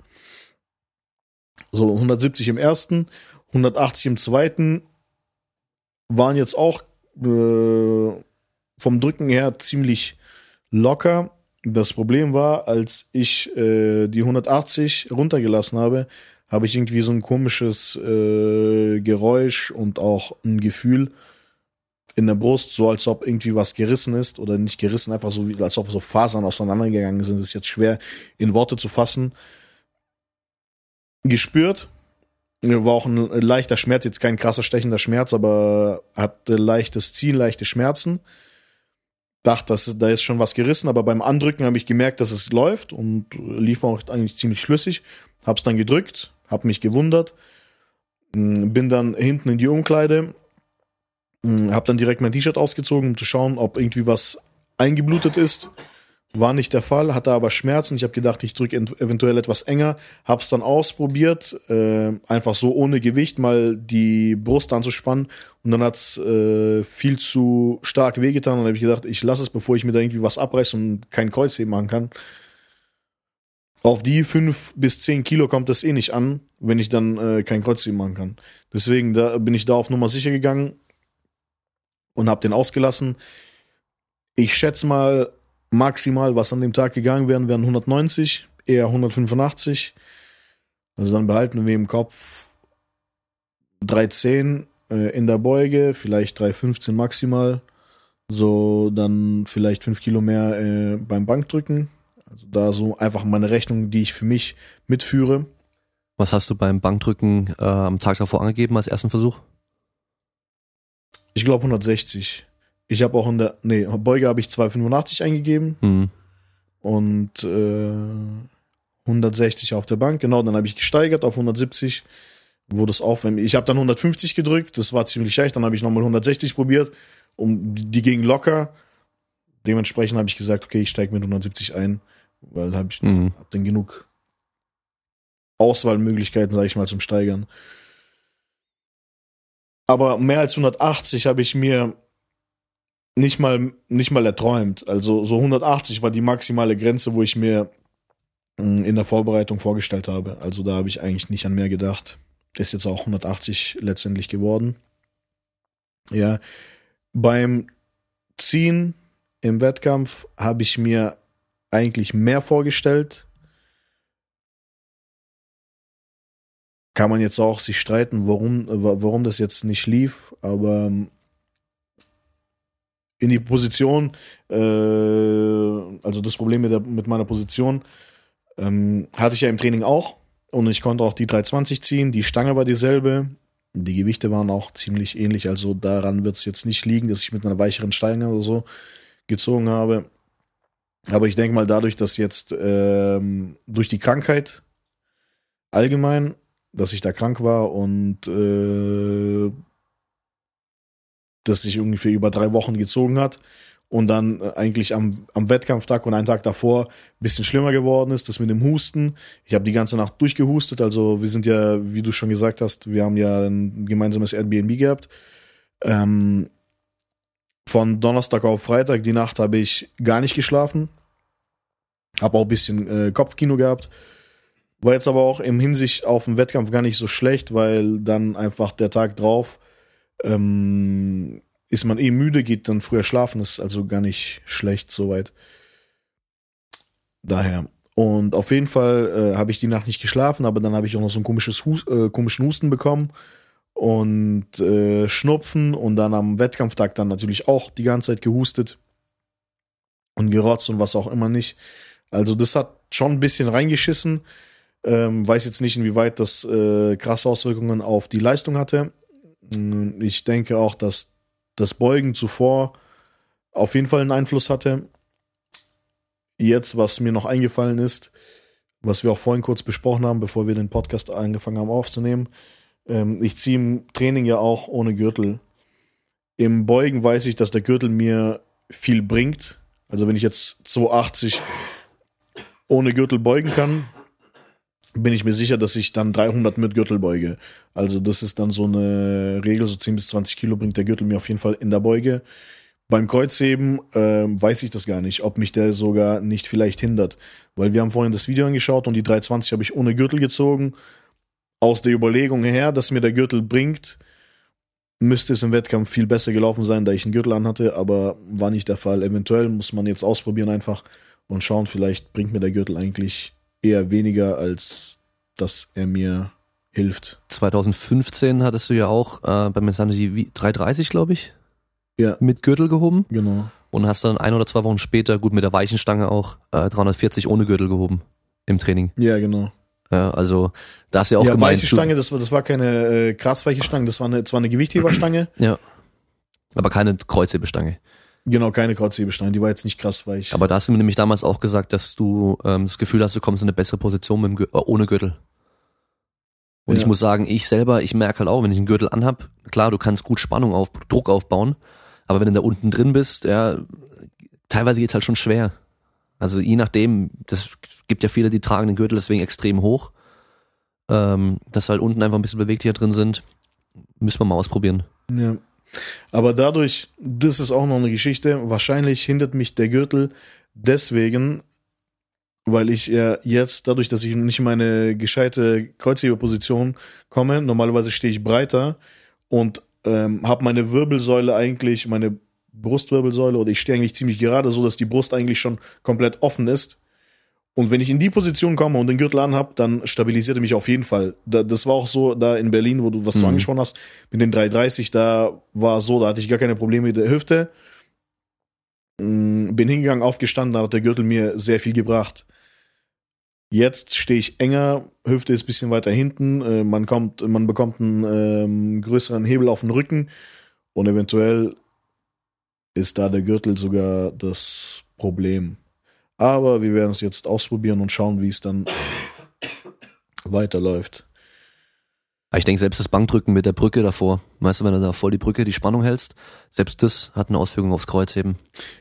So 170 im ersten, 180 im zweiten waren jetzt auch äh, vom Drücken her ziemlich locker. Das Problem war, als ich äh, die 180 runtergelassen habe, habe ich irgendwie so ein komisches äh, Geräusch und auch ein Gefühl in der Brust, so als ob irgendwie was gerissen ist oder nicht gerissen, einfach so wie als ob so Fasern auseinandergegangen sind. Das ist jetzt schwer in Worte zu fassen. Gespürt. War auch ein leichter Schmerz, jetzt kein krasser stechender Schmerz, aber hatte leichtes Ziehen, leichte Schmerzen dachte, dass da ist schon was gerissen, aber beim Andrücken habe ich gemerkt, dass es läuft und lief auch eigentlich ziemlich flüssig. Hab's dann gedrückt, hab mich gewundert, m, bin dann hinten in die Umkleide, m, hab dann direkt mein T-Shirt ausgezogen, um zu schauen, ob irgendwie was eingeblutet ist. War nicht der Fall, hatte aber Schmerzen. Ich habe gedacht, ich drücke eventuell etwas enger. Hab's dann ausprobiert, äh, einfach so ohne Gewicht mal die Brust anzuspannen. Und dann hat's äh, viel zu stark wehgetan. Und dann habe ich gedacht, ich lasse es, bevor ich mir da irgendwie was abreiße und kein Kreuzheben machen kann. Auf die fünf bis zehn Kilo kommt das eh nicht an, wenn ich dann äh, kein Kreuzheben machen kann. Deswegen da bin ich da auf Nummer sicher gegangen und habe den ausgelassen. Ich schätze mal, maximal, was an dem Tag gegangen wären, wären 190, eher 185. Also dann behalten wir im Kopf 310 äh, in der Beuge, vielleicht 315 maximal. So dann vielleicht 5 Kilo mehr äh, beim Bankdrücken. Also da so einfach meine Rechnung, die ich für mich mitführe. Was hast du beim Bankdrücken äh, am Tag davor angegeben als ersten Versuch? Ich glaube 160. Ich habe auch in der, nee, Beuge habe ich 285 eingegeben Hm. und äh, 160 auf der Bank. Genau, dann habe ich gesteigert auf 170, wo das aufwärmen. Ich habe dann 150 gedrückt, das war ziemlich leicht. Dann habe ich nochmal 160 probiert, um die gingen locker. Dementsprechend habe ich gesagt, okay, ich steige mit 170 ein, weil habe ich Mhm. hab dann genug Auswahlmöglichkeiten, sage ich mal, zum Steigern. Aber mehr als 180 habe ich mir nicht mal, nicht mal erträumt. Also so 180 war die maximale Grenze, wo ich mir in der Vorbereitung vorgestellt habe. Also da habe ich eigentlich nicht an mehr gedacht. Ist jetzt auch 180 letztendlich geworden. Ja, beim Ziehen im Wettkampf habe ich mir eigentlich mehr vorgestellt. Kann man jetzt auch sich streiten, warum, warum das jetzt nicht lief, aber ähm, in die Position, äh, also das Problem mit, der, mit meiner Position, ähm, hatte ich ja im Training auch. Und ich konnte auch die 320 ziehen. Die Stange war dieselbe. Die Gewichte waren auch ziemlich ähnlich. Also daran wird es jetzt nicht liegen, dass ich mit einer weicheren Stange oder so gezogen habe. Aber ich denke mal, dadurch, dass jetzt ähm, durch die Krankheit allgemein, dass ich da krank war und äh, das sich ungefähr über drei Wochen gezogen hat und dann äh, eigentlich am, am Wettkampftag und einen Tag davor ein bisschen schlimmer geworden ist, das mit dem Husten. Ich habe die ganze Nacht durchgehustet, also wir sind ja, wie du schon gesagt hast, wir haben ja ein gemeinsames Airbnb gehabt. Ähm, von Donnerstag auf Freitag, die Nacht habe ich gar nicht geschlafen. Habe auch ein bisschen äh, Kopfkino gehabt. War jetzt aber auch im Hinsicht auf den Wettkampf gar nicht so schlecht, weil dann einfach der Tag drauf ähm, ist man eh müde, geht dann früher schlafen, ist also gar nicht schlecht soweit. Daher. Und auf jeden Fall äh, habe ich die Nacht nicht geschlafen, aber dann habe ich auch noch so ein komisches Hus äh, komischen Husten bekommen und äh, Schnupfen und dann am Wettkampftag dann natürlich auch die ganze Zeit gehustet und gerotzt und was auch immer nicht. Also das hat schon ein bisschen reingeschissen. Ähm, weiß jetzt nicht, inwieweit das äh, krasse Auswirkungen auf die Leistung hatte. Ich denke auch, dass das Beugen zuvor auf jeden Fall einen Einfluss hatte. Jetzt, was mir noch eingefallen ist, was wir auch vorhin kurz besprochen haben, bevor wir den Podcast angefangen haben aufzunehmen, ähm, ich ziehe im Training ja auch ohne Gürtel. Im Beugen weiß ich, dass der Gürtel mir viel bringt. Also wenn ich jetzt 280 ohne Gürtel beugen kann, bin ich mir sicher, dass ich dann 300 mit Gürtel beuge. Also das ist dann so eine Regel, so 10 bis 20 Kilo bringt der Gürtel mir auf jeden Fall in der Beuge. Beim Kreuzheben äh, weiß ich das gar nicht, ob mich der sogar nicht vielleicht hindert. Weil wir haben vorhin das Video angeschaut und die 320 habe ich ohne Gürtel gezogen. Aus der Überlegung her, dass mir der Gürtel bringt, müsste es im Wettkampf viel besser gelaufen sein, da ich einen Gürtel anhatte, aber war nicht der Fall. Eventuell muss man jetzt ausprobieren einfach und schauen, vielleicht bringt mir der Gürtel eigentlich eher weniger, als dass er mir hilft. 2015 hattest du ja auch äh, bei Insanity 330, glaube ich, Ja, mit Gürtel gehoben genau. und hast dann ein oder zwei Wochen später, gut mit der weichen Stange auch, äh, 340 ohne Gürtel gehoben im Training. Ja, genau. Ja, also da hast du ja auch ja, gemeint. weiche Stange, das war, das war keine äh, krass weiche Stange, das war eine, zwar eine Gewichtheberstange, du, ja. Aber keine Kreuzhebestange. Genau, keine Kreuzhebestange, die war jetzt nicht krass weich. Aber da hast du mir nämlich damals auch gesagt, dass du ähm, das Gefühl hast, du kommst in eine bessere Position mit dem Gür äh, ohne Gürtel. Und Ja. ich muss sagen, ich selber, ich merke halt auch, wenn ich einen Gürtel anhab, klar, du kannst gut Spannung auf, Druck aufbauen, aber wenn du da unten drin bist, ja, teilweise geht's halt schon schwer. Also je nachdem, das gibt ja viele, die tragen den Gürtel deswegen extrem hoch, ähm, dass halt unten einfach ein bisschen beweglicher drin sind. Müssen wir mal ausprobieren. Ja. Aber dadurch, das ist auch noch eine Geschichte, wahrscheinlich hindert mich der Gürtel deswegen, weil ich ja jetzt, dadurch, dass ich nicht in meine gescheite Kreuzheberposition komme, normalerweise stehe ich breiter und ähm, habe meine Wirbelsäule eigentlich, meine Brustwirbelsäule oder ich stehe eigentlich ziemlich gerade, so dass die Brust eigentlich schon komplett offen ist. Und wenn ich in die Position komme und den Gürtel anhab, dann stabilisiert er mich auf jeden Fall. Da, das war auch so da in Berlin, wo du, was du Mhm. angesprochen hast, mit den 330, da war so, da hatte ich gar keine Probleme mit der Hüfte. Mm, Bin hingegangen, aufgestanden, da hat der Gürtel mir sehr viel gebracht. Jetzt stehe ich enger, Hüfte ist ein bisschen weiter hinten, äh, man kommt, man bekommt einen ähm, größeren Hebel auf den Rücken und eventuell ist da der Gürtel sogar das Problem. Aber wir werden es jetzt ausprobieren und schauen, wie es dann weiterläuft. Aber ich denke, selbst das Bankdrücken mit der Brücke davor, weißt du, wenn du da voll die Brücke, die Spannung hältst, selbst das hat eine Auswirkung aufs Kreuzheben.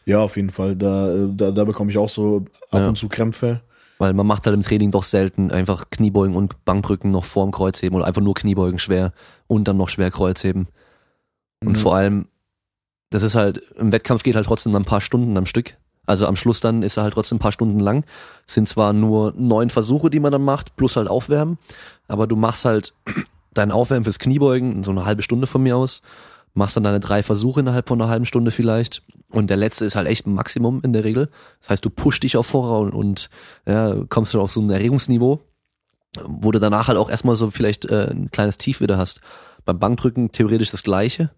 Ja, auf jeden Fall. Da, da, da bekomme ich auch so ab Ja. und zu Krämpfe. Weil man macht halt im Training doch selten einfach Kniebeugen und Bankdrücken noch vorm Kreuzheben oder einfach nur Kniebeugen schwer und dann noch schwer Kreuzheben. Und Mhm. vor allem, das ist halt, im Wettkampf geht halt trotzdem ein paar Stunden am Stück. Also am Schluss dann ist er halt trotzdem ein paar Stunden lang. Sind zwar nur neun Versuche, die man dann macht, plus halt Aufwärmen, aber du machst halt dein Aufwärmen fürs Kniebeugen, so eine halbe Stunde von mir aus, machst dann deine drei Versuche innerhalb von einer halben Stunde vielleicht und der letzte ist halt echt ein Maximum in der Regel. Das heißt, du pushst dich auf Vorrat und, ja, kommst du auf so ein Erregungsniveau, wo du danach halt auch erstmal so vielleicht äh, ein kleines Tief wieder hast. Beim Bankdrücken theoretisch das gleiche,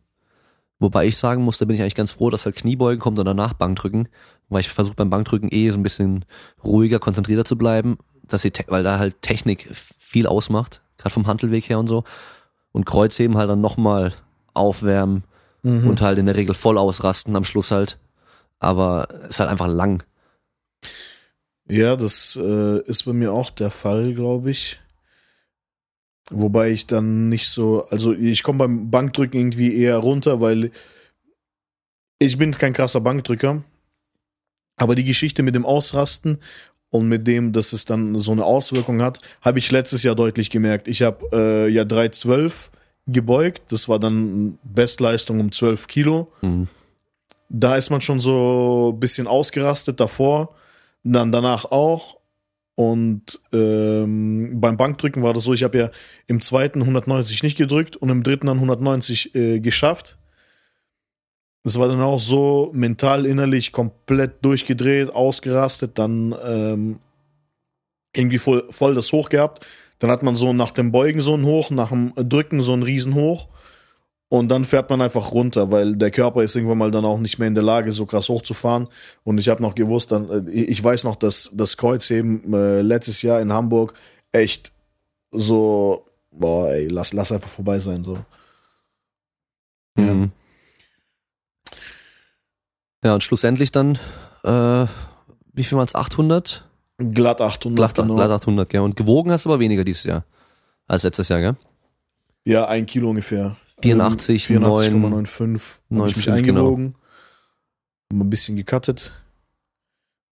wobei ich sagen muss, da bin ich eigentlich ganz froh, dass halt Kniebeugen kommt und danach Bankdrücken, weil ich versuche beim Bankdrücken eh so ein bisschen ruhiger, konzentrierter zu bleiben, dass die, weil da halt Technik viel ausmacht, gerade vom Handelweg her und so. Und Kreuzheben halt dann nochmal aufwärmen Mhm. und halt in der Regel voll ausrasten am Schluss halt. Aber es ist halt einfach lang. Ja, das äh, ist bei mir auch der Fall, glaube ich. Wobei ich dann nicht so, also ich komme beim Bankdrücken irgendwie eher runter, weil ich bin kein krasser Bankdrücker. Aber die Geschichte mit dem Ausrasten und mit dem, dass es dann so eine Auswirkung hat, habe ich letztes Jahr deutlich gemerkt. Ich habe äh, ja 3,12 gebeugt. Das war dann Bestleistung um 12 Kilo. Mhm. Da ist man schon so ein bisschen ausgerastet davor, dann danach auch. Und ähm, beim Bankdrücken war das so, ich habe ja im zweiten 190 nicht gedrückt und im dritten dann 190 äh, geschafft. Das war dann auch so mental, innerlich komplett durchgedreht, ausgerastet, dann ähm, irgendwie voll, voll das Hoch gehabt. Dann hat man so nach dem Beugen so ein Hoch, nach dem Drücken so ein Riesenhoch. Und dann fährt man einfach runter, weil der Körper ist irgendwann mal dann auch nicht mehr in der Lage, so krass hochzufahren. Und ich habe noch gewusst, dann, äh, ich weiß noch, dass das Kreuzheben äh, letztes Jahr in Hamburg echt so, boah, ey, lass, lass einfach vorbei sein, so. Mhm. Ja, und schlussendlich dann, äh, wie viel waren es? 800? Glatt 800. Glatt, genau. glatt 800, gell. Und gewogen hast du aber weniger dieses Jahr als letztes Jahr, gell? Ja, ein Kilo ungefähr. 84, 84,95 habe ich 9,5, mich genau. eingewogen. Hab mal ein bisschen gecuttet.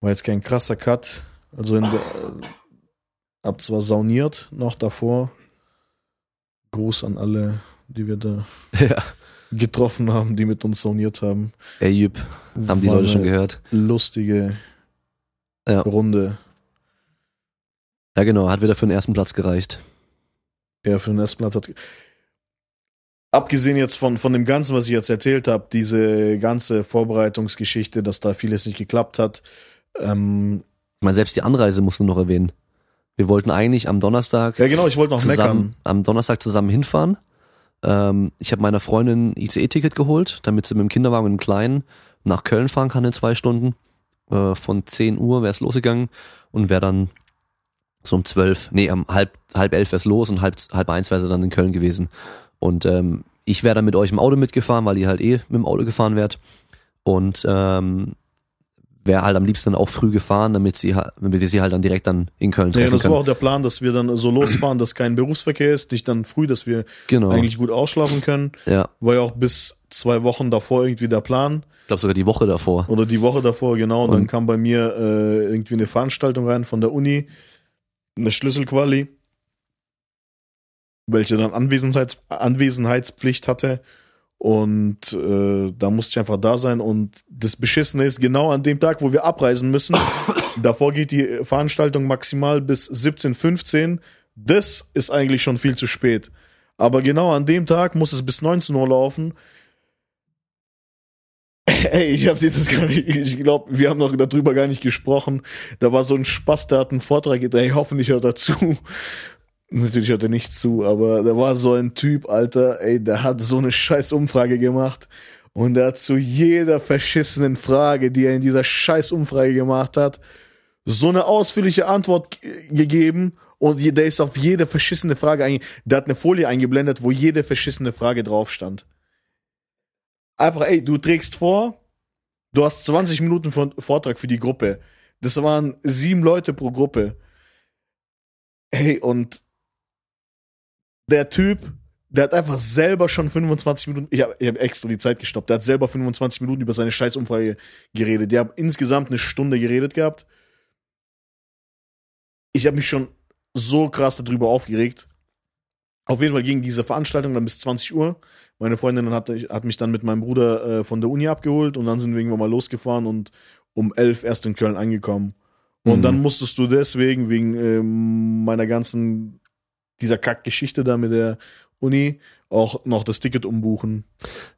War jetzt kein krasser Cut. Also in der, äh, hab zwar sauniert noch davor. Gruß an alle, die wir da Ja. getroffen haben, die mit uns sauniert haben. Ayub, haben die Leute schon gehört. Lustige Ja. Runde. Ja, genau, hat wieder für den ersten Platz gereicht. Ja, für den ersten Platz hat Abgesehen jetzt von, von dem Ganzen, was ich jetzt erzählt habe, diese ganze Vorbereitungsgeschichte, dass da vieles nicht geklappt hat. Ähm, Ich meine, selbst die Anreise mussten wir noch erwähnen. Wir wollten eigentlich am Donnerstag ja, genau, ich wollte noch zusammen, meckern. am Donnerstag zusammen hinfahren. Ähm, ich habe meiner Freundin ICE-Ticket geholt, damit sie mit dem Kinderwagen und dem Kleinen nach Köln fahren kann in zwei Stunden. Äh, von 10 Uhr wäre es losgegangen und wäre dann so um 12, nee, um halb, halb elf wäre es los und halb, halb eins wäre sie dann in Köln gewesen. Und ähm, ich wäre dann mit euch im Auto mitgefahren, weil ihr halt eh mit dem Auto gefahren wärt. Und ähm, wäre halt am liebsten auch früh gefahren, damit sie damit wir sie halt dann direkt dann in Köln Ja, treffen das können. war auch der Plan, dass wir dann so losfahren, dass kein Berufsverkehr ist, nicht dann früh, dass wir genau. eigentlich gut ausschlafen können. Ja, War ja auch bis zwei Wochen davor irgendwie der Plan. ich glaube sogar die Woche davor. Oder die Woche davor, genau. Und dann kam bei mir äh, irgendwie eine Veranstaltung rein von der Uni, eine Schlüsselquali, welche dann Anwesenheits Anwesenheitspflicht hatte. Und äh, da musste ich einfach da sein. Und das Beschissene ist, genau an dem Tag, wo wir abreisen müssen, davor geht die Veranstaltung maximal bis 17.15 Das ist eigentlich schon viel zu spät. Aber genau an dem Tag muss es bis 19 Uhr laufen. Ey, ich habe dieses gar nicht, ich glaube, wir haben noch darüber gar nicht gesprochen. Da war so ein Spaß, der hat einen Vortrag, ey, hoffentlich hört er zu. Natürlich hört er nicht zu, aber da war so ein Typ, Alter, ey, der hat so eine scheiß Umfrage gemacht und der hat zu jeder verschissenen Frage, die er in dieser scheiß Umfrage gemacht hat, so eine ausführliche Antwort gegeben und der ist auf jede verschissene Frage einge der hat eine Folie eingeblendet, wo jede verschissene Frage drauf stand. Einfach, ey, du trägst vor, du hast 20 Minuten Vortrag für die Gruppe. Das waren sieben Leute pro Gruppe. Ey, und der Typ, der hat einfach selber schon 25 Minuten, ich habe ich hab extra die Zeit gestoppt, der hat selber 25 Minuten über seine Scheißumfrage geredet. Der hat insgesamt eine Stunde geredet gehabt. Ich habe mich schon so krass darüber aufgeregt. Auf jeden Fall ging diese Veranstaltung dann bis 20 Uhr. Meine Freundin hat, hat mich dann mit meinem Bruder äh, von der Uni abgeholt und dann sind wir irgendwann mal losgefahren und um elf erst in Köln angekommen. Und Mhm. dann musstest du deswegen, wegen ähm, meiner ganzen, dieser Kackgeschichte da mit der Uni, auch noch das Ticket umbuchen.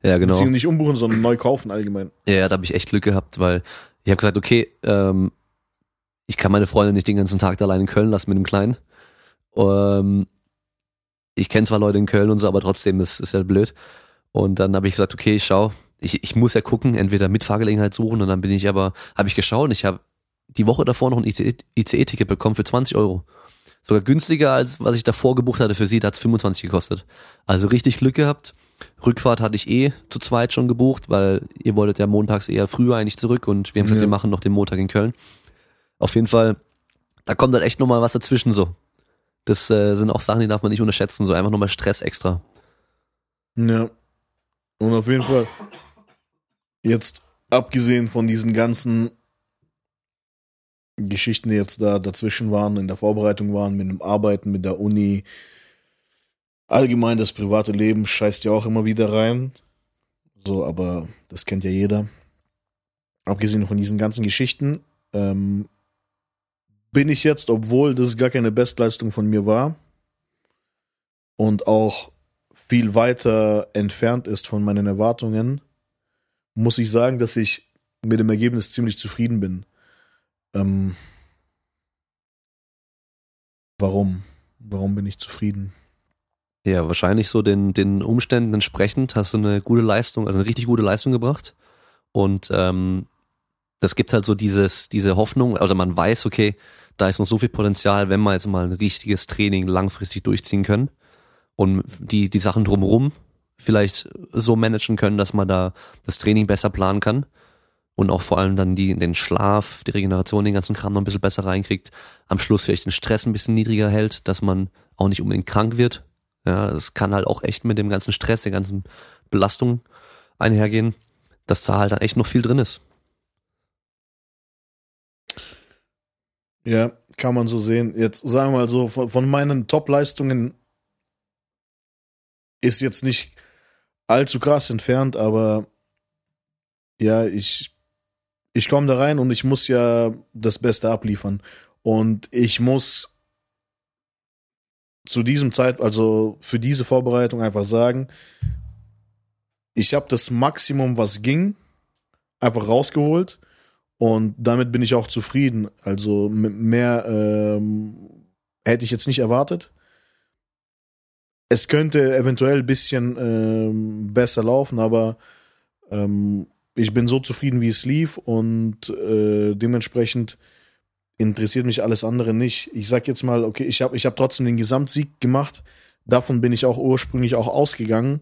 Ja, genau. Beziehungsweise nicht umbuchen, sondern neu kaufen allgemein. Ja, da habe ich echt Glück gehabt, weil ich habe gesagt, okay, ähm, ich kann meine Freundin nicht den ganzen Tag da allein in Köln lassen mit dem Kleinen. Ähm, ich kenne zwar Leute in Köln und so, aber trotzdem ist ist ja blöd. Und dann habe ich gesagt, okay, ich schau, ich, ich muss ja gucken, entweder Mitfahrgelegenheit suchen und dann bin ich aber, habe ich geschaut und ich habe die Woche davor noch ein ICE-Ticket bekommen für 20 Euro. Sogar günstiger als was ich davor gebucht hatte für sie, da hat's 25 gekostet. Also richtig Glück gehabt. Rückfahrt hatte ich eh zu zweit schon gebucht, weil ihr wolltet ja montags eher früher eigentlich zurück und wir haben gesagt, Ja. wir machen noch den Montag in Köln. Auf jeden Fall, da kommt dann echt nochmal was dazwischen so. Das äh, sind auch Sachen, die darf man nicht unterschätzen, so einfach nochmal Stress extra. Ja. Und auf jeden Fall, jetzt abgesehen von diesen ganzen Geschichten, die jetzt da dazwischen waren, in der Vorbereitung waren, mit dem Arbeiten, mit der Uni, allgemein das private Leben scheißt ja auch immer wieder rein. So, aber das kennt ja jeder. Abgesehen von diesen ganzen Geschichten, ähm, bin ich jetzt, obwohl das gar keine Bestleistung von mir war und auch viel weiter entfernt ist von meinen Erwartungen, muss ich sagen, dass ich mit dem Ergebnis ziemlich zufrieden bin. Ähm, warum? Warum bin ich zufrieden? Ja, wahrscheinlich so den, den Umständen entsprechend hast du eine gute Leistung, also eine richtig gute Leistung gebracht. Und ähm, das gibt halt so dieses, diese Hoffnung, oder man weiß, okay, da ist noch so viel Potenzial, wenn wir jetzt mal ein richtiges Training langfristig durchziehen können und die, die Sachen drumherum vielleicht so managen können, dass man da das Training besser planen kann und auch vor allem dann die, den Schlaf, die Regeneration, den ganzen Kram noch ein bisschen besser reinkriegt. Am Schluss vielleicht den Stress ein bisschen niedriger hält, dass man auch nicht unbedingt krank wird. Ja, es kann halt auch echt mit dem ganzen Stress, der ganzen Belastung einhergehen, dass da halt dann echt noch viel drin ist. Ja, kann man so sehen. Jetzt sagen wir mal so, von, von meinen Top-Leistungen ist jetzt nicht allzu krass entfernt, aber ja, ich, ich komme da rein und ich muss ja das Beste abliefern. Und ich muss zu diesem Zeit, also für diese Vorbereitung einfach sagen, ich habe das Maximum, was ging, einfach rausgeholt und damit bin ich auch zufrieden. Also mehr ähm, hätte ich jetzt nicht erwartet. Es könnte eventuell ein bisschen ähm, besser laufen, aber ähm, ich bin so zufrieden, wie es lief und äh, dementsprechend interessiert mich alles andere nicht. Ich sag jetzt mal, okay, ich habe ich hab trotzdem den Gesamtsieg gemacht. Davon bin ich auch ursprünglich auch ausgegangen.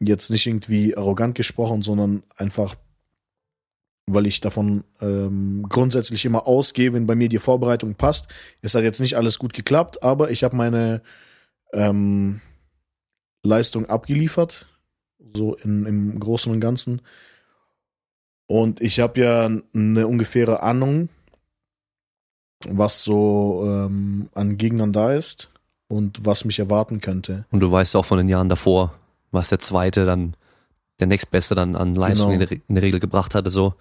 Jetzt nicht irgendwie arrogant gesprochen, sondern einfach, weil ich davon ähm, grundsätzlich immer ausgehe, wenn bei mir die Vorbereitung passt. Es hat jetzt nicht alles gut geklappt, aber ich habe meine ähm, Leistung abgeliefert, so in, im Großen und Ganzen. Und ich habe ja eine ungefähre Ahnung, was so ähm, an Gegnern da ist und was mich erwarten könnte. Und du weißt auch von den Jahren davor, was der zweite dann, der nächstbeste dann an Leistung Genau. in, der, in der Regel gebracht hatte, so.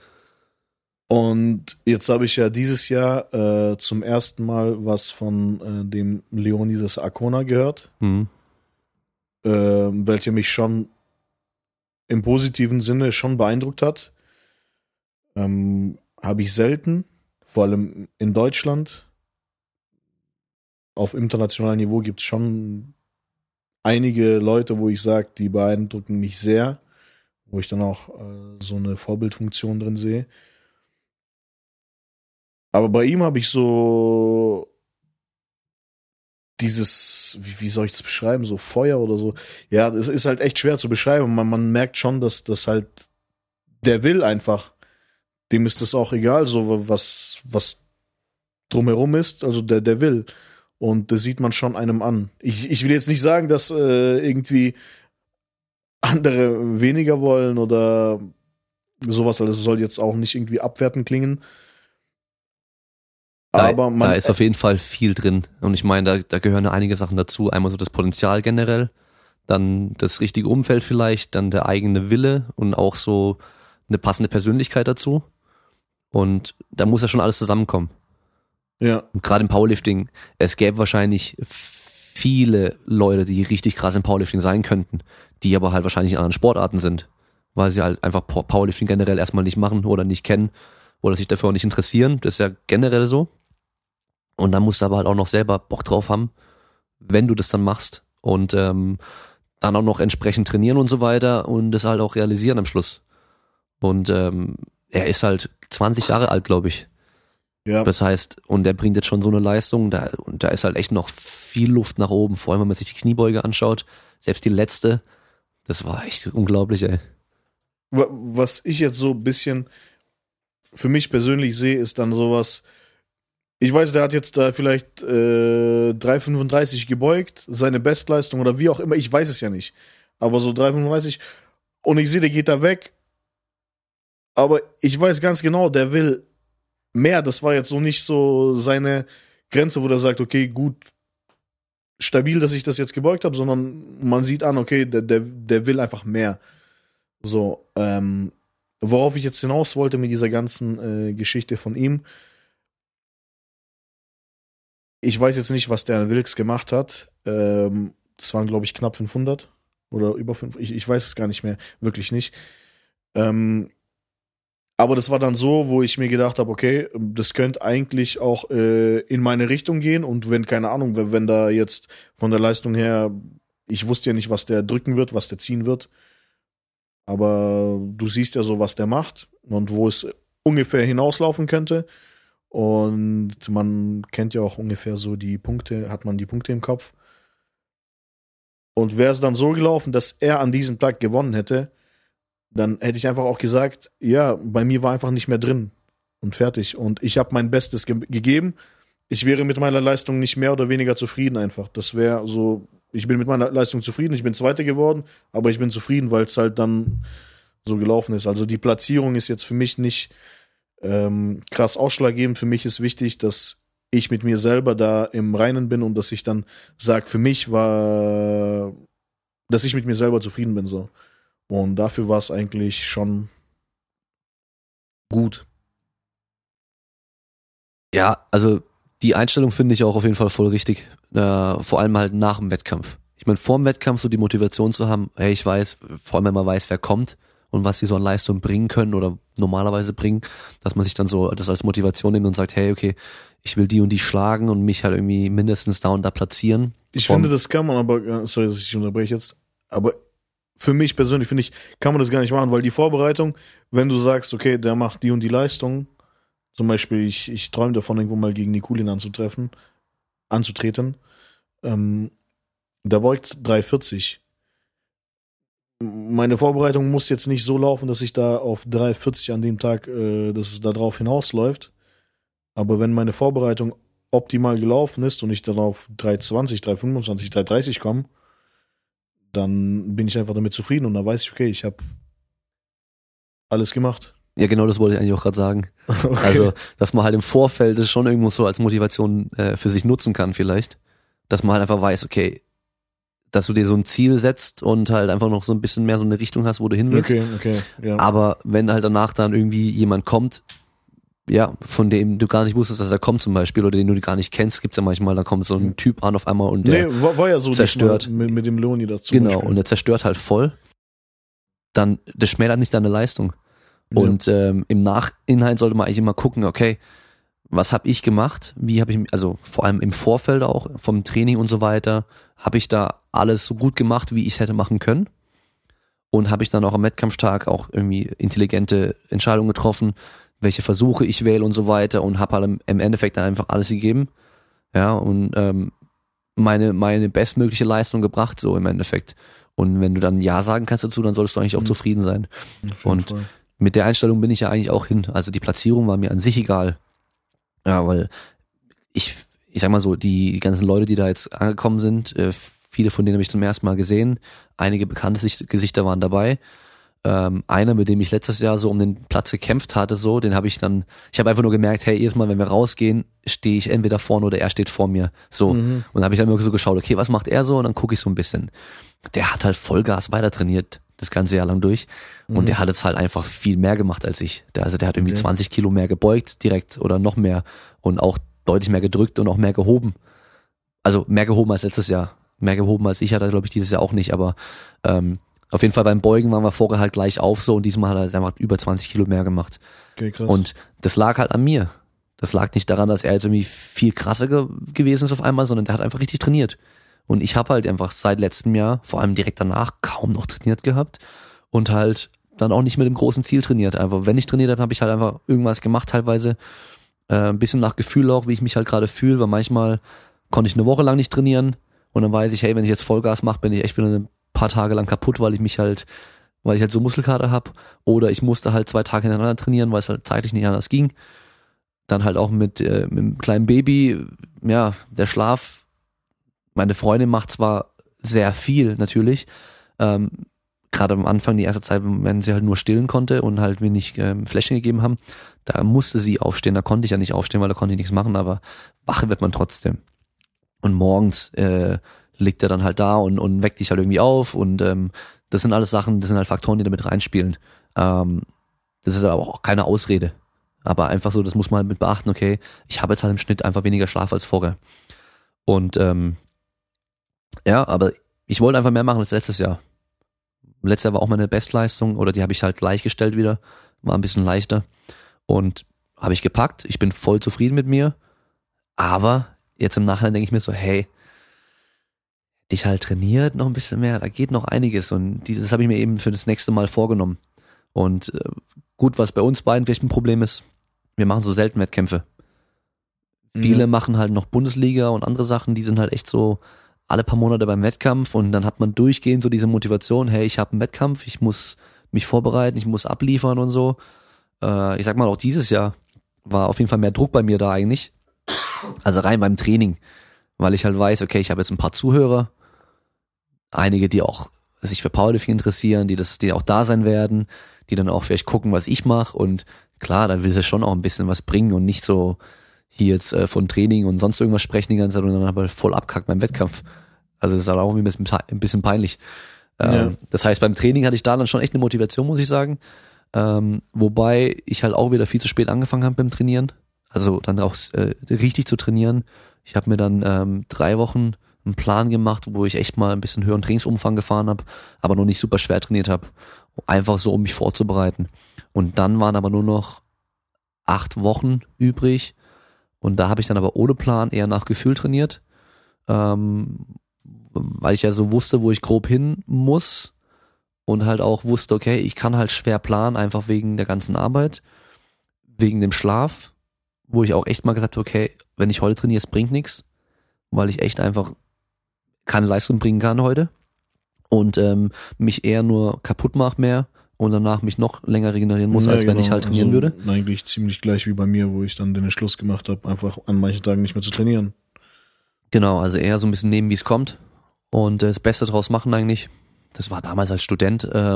Und jetzt habe ich ja dieses Jahr äh, zum ersten Mal was von äh, dem Leonidas Arcona gehört, Mhm. äh, welcher mich schon im positiven Sinne schon beeindruckt hat. Ähm, habe ich selten, vor allem in Deutschland. Auf internationalem Niveau gibt es schon einige Leute, wo ich sage, die beeindrucken mich sehr, wo ich dann auch äh, so eine Vorbildfunktion drin sehe. Aber bei ihm habe ich so dieses, wie, wie soll ich das beschreiben, so Feuer oder so. Ja, das ist halt echt schwer zu beschreiben. Man, man merkt schon, dass das halt, der will einfach. Dem ist das auch egal, so was, was drumherum ist. Also der, der will. Und das sieht man schon einem an. Ich, ich will jetzt nicht sagen, dass äh, irgendwie andere weniger wollen oder sowas. Also es soll jetzt auch nicht irgendwie abwertend klingen. Da, Aber man, da ist auf jeden Fall viel drin. Und ich meine, da, da gehören einige Sachen dazu. Einmal so das Potenzial generell, dann das richtige Umfeld vielleicht, dann der eigene Wille und auch so eine passende Persönlichkeit dazu. Und da muss ja schon alles zusammenkommen. Ja. Und gerade im Powerlifting, es gäbe wahrscheinlich viele Leute, die richtig krass im Powerlifting sein könnten, die aber halt wahrscheinlich in anderen Sportarten sind, weil sie halt einfach Powerlifting generell erstmal nicht machen oder nicht kennen oder sich dafür auch nicht interessieren. Das ist ja generell so. Und dann musst du aber halt auch noch selber Bock drauf haben, wenn du das dann machst und ähm, dann auch noch entsprechend trainieren und so weiter und das halt auch realisieren am Schluss. Und ähm, er ist halt 20 Jahre alt, glaube ich. Ja. Das heißt, und er bringt jetzt schon so eine Leistung, da, und da ist halt echt noch viel Luft nach oben, vor allem wenn man sich die Kniebeuge anschaut. Selbst die letzte, das war echt unglaublich, ey. Was ich jetzt so ein bisschen für mich persönlich sehe, ist dann sowas. Ich weiß, der hat jetzt da vielleicht äh, 3,35 gebeugt, seine Bestleistung oder wie auch immer, ich weiß es ja nicht. Aber so 3,35 und ich sehe, der geht da weg. Aber ich weiß ganz genau, der will mehr. Das war jetzt so nicht so seine Grenze, wo der sagt, okay, gut, stabil, dass ich das jetzt gebeugt habe, sondern man sieht an, okay, der, der, der will einfach mehr. So, ähm, worauf ich jetzt hinaus wollte mit dieser ganzen äh, Geschichte von ihm. Ich weiß jetzt nicht, was der Wilks gemacht hat. Ähm, das waren, glaube ich, knapp 500 oder über 500. Ich, ich weiß es gar nicht mehr, wirklich nicht. Ähm, aber das war dann so, wo ich mir gedacht habe, okay, das könnte eigentlich auch äh, in meine Richtung gehen. Und wenn, keine Ahnung, wenn, wenn da jetzt von der Leistung her, ich wusste ja nicht, was der drücken wird, was der ziehen wird. Aber du siehst ja so, was der macht und wo es ungefähr hinauslaufen könnte. Und man kennt ja auch ungefähr so die Punkte, hat man die Punkte im Kopf. Und wäre es dann so gelaufen, dass er an diesem Tag gewonnen hätte, dann hätte ich einfach auch gesagt, ja, bei mir war einfach nicht mehr drin und fertig. Und ich habe mein Bestes ge gegeben. Ich wäre mit meiner Leistung nicht mehr oder weniger zufrieden einfach. Das wäre so, ich bin mit meiner Leistung zufrieden, ich bin Zweiter geworden, aber ich bin zufrieden, weil es halt dann so gelaufen ist. Also die Platzierung ist jetzt für mich nicht ähm, krass ausschlaggebend. Für mich ist wichtig, dass ich mit mir selber da im Reinen bin und dass ich dann sage, für mich war, dass ich mit mir selber zufrieden bin so. Und dafür war es eigentlich schon gut. Ja, also die Einstellung finde ich auch auf jeden Fall voll richtig. Äh, vor allem halt nach dem Wettkampf. Ich meine, vor dem Wettkampf so die Motivation zu haben, hey, ich weiß, vor allem wenn man weiß, wer kommt und was sie so an Leistung bringen können oder normalerweise bringen, dass man sich dann so das als Motivation nimmt und sagt, hey, okay, ich will die und die schlagen und mich halt irgendwie mindestens da und da platzieren. Ich finde, das kann man aber, sorry, dass ich unterbreche jetzt, aber für mich persönlich finde ich, kann man das gar nicht machen, weil die Vorbereitung, wenn du sagst, okay, der macht die und die Leistung, zum Beispiel, ich, ich träume davon, irgendwo mal gegen Nikulin anzutreffen, anzutreten, ähm, da beugt 340. Meine Vorbereitung muss jetzt nicht so laufen, dass ich da auf 340 an dem Tag, äh, dass es da drauf hinausläuft. Aber wenn meine Vorbereitung optimal gelaufen ist und ich dann auf 320, 325, 330 komme, dann bin ich einfach damit zufrieden und dann weiß ich, okay, ich habe alles gemacht. Ja, genau das wollte ich eigentlich auch gerade sagen. Okay. Also, dass man halt im Vorfeld das schon irgendwo so als Motivation äh, für sich nutzen kann, vielleicht. Dass man halt einfach weiß, okay, dass du dir so ein Ziel setzt und halt einfach noch so ein bisschen mehr so eine Richtung hast, wo du hin willst. Okay, okay, ja. Aber wenn halt danach dann irgendwie jemand kommt, ja, von dem du gar nicht wusstest, dass er kommt zum Beispiel, oder den du gar nicht kennst, gibt's ja manchmal, da kommt so ein Typ an auf einmal und der nee, war, war ja so zerstört. Mit, mit dem Leoni das zum Genau, Beispiel. und der zerstört halt voll. Dann, das schmälert nicht deine Leistung. Und ähm, im Nachhinein sollte man eigentlich immer gucken, okay, was habe ich gemacht? Wie habe ich, also vor allem im Vorfeld auch vom Training und so weiter, habe ich da alles so gut gemacht, wie ich es hätte machen können? Und habe ich dann auch am Wettkampftag auch irgendwie intelligente Entscheidungen getroffen, welche Versuche ich wähle und so weiter und habe halt im, Endeffekt dann einfach alles gegeben. Ja, und ähm, meine, meine bestmögliche Leistung gebracht, so im Endeffekt. Und wenn du dann Ja sagen kannst dazu, dann solltest du eigentlich auch Mhm. zufrieden sein. Und- Fall. Mit der Einstellung bin ich ja eigentlich auch hin. Also die Platzierung war mir an sich egal. Ja, weil ich, ich sag mal so, die ganzen Leute, die da jetzt angekommen sind, äh, viele von denen habe ich zum ersten Mal gesehen. Einige bekannte Sicht- Gesichter waren dabei. Ähm, einer, mit dem ich letztes Jahr so um den Platz gekämpft hatte, so, den habe ich dann, ich habe einfach nur gemerkt, hey, jedes Mal, wenn wir rausgehen, stehe ich entweder vorne oder er steht vor mir. So. Mhm. Und dann habe ich dann immer so geschaut, okay, was macht er so? Und dann gucke ich so ein bisschen. Der hat halt Vollgas weiter trainiert. das ganze Jahr lang durch. Und Mhm. der hat jetzt halt einfach viel mehr gemacht als ich. Der, also der hat irgendwie Okay. 20 Kilo mehr gebeugt direkt oder noch mehr und auch deutlich mehr gedrückt und auch mehr gehoben. Also mehr gehoben als letztes Jahr. Mehr gehoben als ich hat er, glaube ich, dieses Jahr auch nicht, aber ähm, auf jeden Fall beim Beugen waren wir vorher halt gleich auf so und diesmal hat er einfach über 20 Kilo mehr gemacht. Okay, krass. Und das lag halt an mir. Das lag nicht daran, dass er jetzt irgendwie viel krasser ge gewesen ist auf einmal, sondern der hat einfach richtig trainiert. Und ich habe halt einfach seit letztem Jahr, vor allem direkt danach, kaum noch trainiert gehabt und halt dann auch nicht mit dem großen Ziel trainiert. Einfach, wenn ich trainiert habe, habe ich halt einfach irgendwas gemacht, teilweise äh, ein bisschen nach Gefühl auch, wie ich mich halt gerade fühle, weil manchmal konnte ich eine Woche lang nicht trainieren und dann weiß ich, hey, wenn ich jetzt Vollgas mache, bin ich echt wieder ein paar Tage lang kaputt, weil ich mich halt, weil ich halt so Muskelkater habe oder ich musste halt zwei Tage hintereinander trainieren, weil es halt zeitlich nicht anders ging. Dann halt auch mit, äh, mit einem kleinen Baby, ja, der Schlaf. Meine Freundin macht zwar sehr viel natürlich, ähm, gerade am Anfang, die erste Zeit, wenn sie halt nur stillen konnte und halt wenig ähm, Fläschchen gegeben haben, da musste sie aufstehen, da konnte ich ja nicht aufstehen, weil da konnte ich nichts machen, aber wach wird man trotzdem. Und morgens äh, liegt er dann halt da und, und weckt dich halt irgendwie auf und ähm, das sind alles Sachen, das sind halt Faktoren, die damit reinspielen. Ähm, das ist aber auch keine Ausrede. Aber einfach so, das muss man halt mit beachten, okay, ich habe jetzt halt im Schnitt einfach weniger Schlaf als vorher. Und ähm, ja, aber ich wollte einfach mehr machen als letztes Jahr. Letztes Jahr war auch meine Bestleistung oder die habe ich halt gleichgestellt wieder, war ein bisschen leichter. Und habe ich gepackt, ich bin voll zufrieden mit mir. Aber jetzt im Nachhinein denke ich mir so, hey, dich halt trainiert noch ein bisschen mehr, da geht noch einiges und dieses habe ich mir eben für das nächste Mal vorgenommen. Und äh, gut, was bei uns beiden vielleicht ein Problem ist, wir machen so selten Wettkämpfe. Viele Ja. machen halt noch Bundesliga und andere Sachen, die sind halt echt so alle paar Monate beim Wettkampf und dann hat man durchgehend so diese Motivation, hey, ich habe einen Wettkampf, ich muss mich vorbereiten, ich muss abliefern und so. Äh, ich sag mal, auch dieses Jahr war auf jeden Fall mehr Druck bei mir da eigentlich. Also rein beim Training, weil ich halt weiß, okay, ich habe jetzt ein paar Zuhörer, einige, die auch sich für Powerlifting interessieren, die das, die auch da sein werden, die dann auch vielleicht gucken, was ich mache und klar, da will sie schon auch ein bisschen was bringen und nicht so hier jetzt äh, von Training und sonst irgendwas sprechen die ganze Zeit und dann aber voll abkackt beim Wettkampf. Also das ist auch ein bisschen, ein bisschen peinlich. Ähm, Ja. Das heißt, beim Training hatte ich da dann schon echt eine Motivation, muss ich sagen. Ähm, wobei ich halt auch wieder viel zu spät angefangen habe beim Trainieren. Also dann auch äh, richtig zu trainieren. Ich habe mir dann ähm, drei Wochen einen Plan gemacht, wo ich echt mal ein bisschen höheren Trainingsumfang gefahren habe, aber noch nicht super schwer trainiert habe. Einfach so, um mich vorzubereiten. Und dann waren aber nur noch acht Wochen übrig. Und da habe ich dann aber ohne Plan eher nach Gefühl trainiert. Ähm, weil ich ja so wusste, wo ich grob hin muss und halt auch wusste, okay, ich kann halt schwer planen, einfach wegen der ganzen Arbeit, wegen dem Schlaf, wo ich auch echt mal gesagt habe, okay, wenn ich heute trainiere, es bringt nichts, weil ich echt einfach keine Leistung bringen kann heute und ähm, mich eher nur kaputt mache mehr und danach mich noch länger regenerieren muss, Ja, als wenn ich genau. halt trainieren also, würde. Eigentlich ziemlich gleich wie bei mir, wo ich dann den Entschluss gemacht habe, einfach an manchen Tagen nicht mehr zu trainieren. Genau, also eher so ein bisschen nehmen, wie es kommt und äh, das Beste draus machen eigentlich. Das war damals als Student, äh,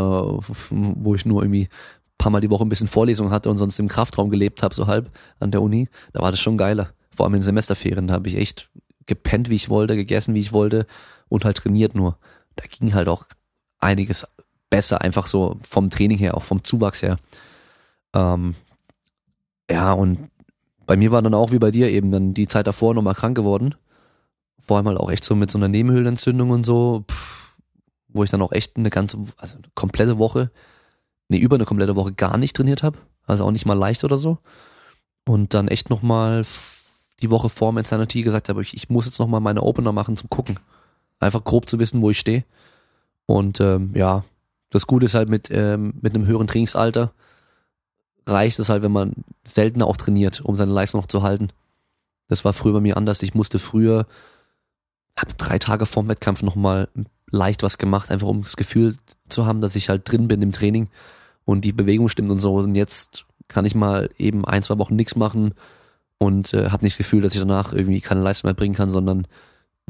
wo ich nur irgendwie ein paar Mal die Woche ein bisschen Vorlesung hatte und sonst im Kraftraum gelebt habe, so halb an der Uni. Da war das schon geiler. Vor allem in den Semesterferien, da habe ich echt gepennt, wie ich wollte, gegessen, wie ich wollte und halt trainiert nur. Da ging halt auch einiges besser, einfach so vom Training her, auch vom Zuwachs her. Ähm, ja, und bei mir war dann auch wie bei dir eben dann die Zeit davor nochmal krank geworden vor allem halt auch echt so mit so einer Nebenhöhlenentzündung und so, pff, wo ich dann auch echt eine ganze, also eine komplette Woche, nee, über eine komplette Woche gar nicht trainiert habe, also auch nicht mal leicht oder so. Und dann echt nochmal die Woche vor dem Insanity gesagt habe, ich, ich muss jetzt nochmal meine Opener machen zum Gucken. Einfach grob zu wissen, wo ich stehe. Und ähm, ja, das Gute ist halt mit, ähm, mit einem höheren Trainingsalter reicht es halt, wenn man seltener auch trainiert, um seine Leistung noch zu halten. Das war früher bei mir anders. Ich musste früher habe drei Tage vorm Wettkampf nochmal leicht was gemacht, einfach um das Gefühl zu haben, dass ich halt drin bin im Training und die Bewegung stimmt und so. Und jetzt kann ich mal eben ein, zwei Wochen nichts machen und äh, habe nicht das Gefühl, dass ich danach irgendwie keine Leistung mehr bringen kann, sondern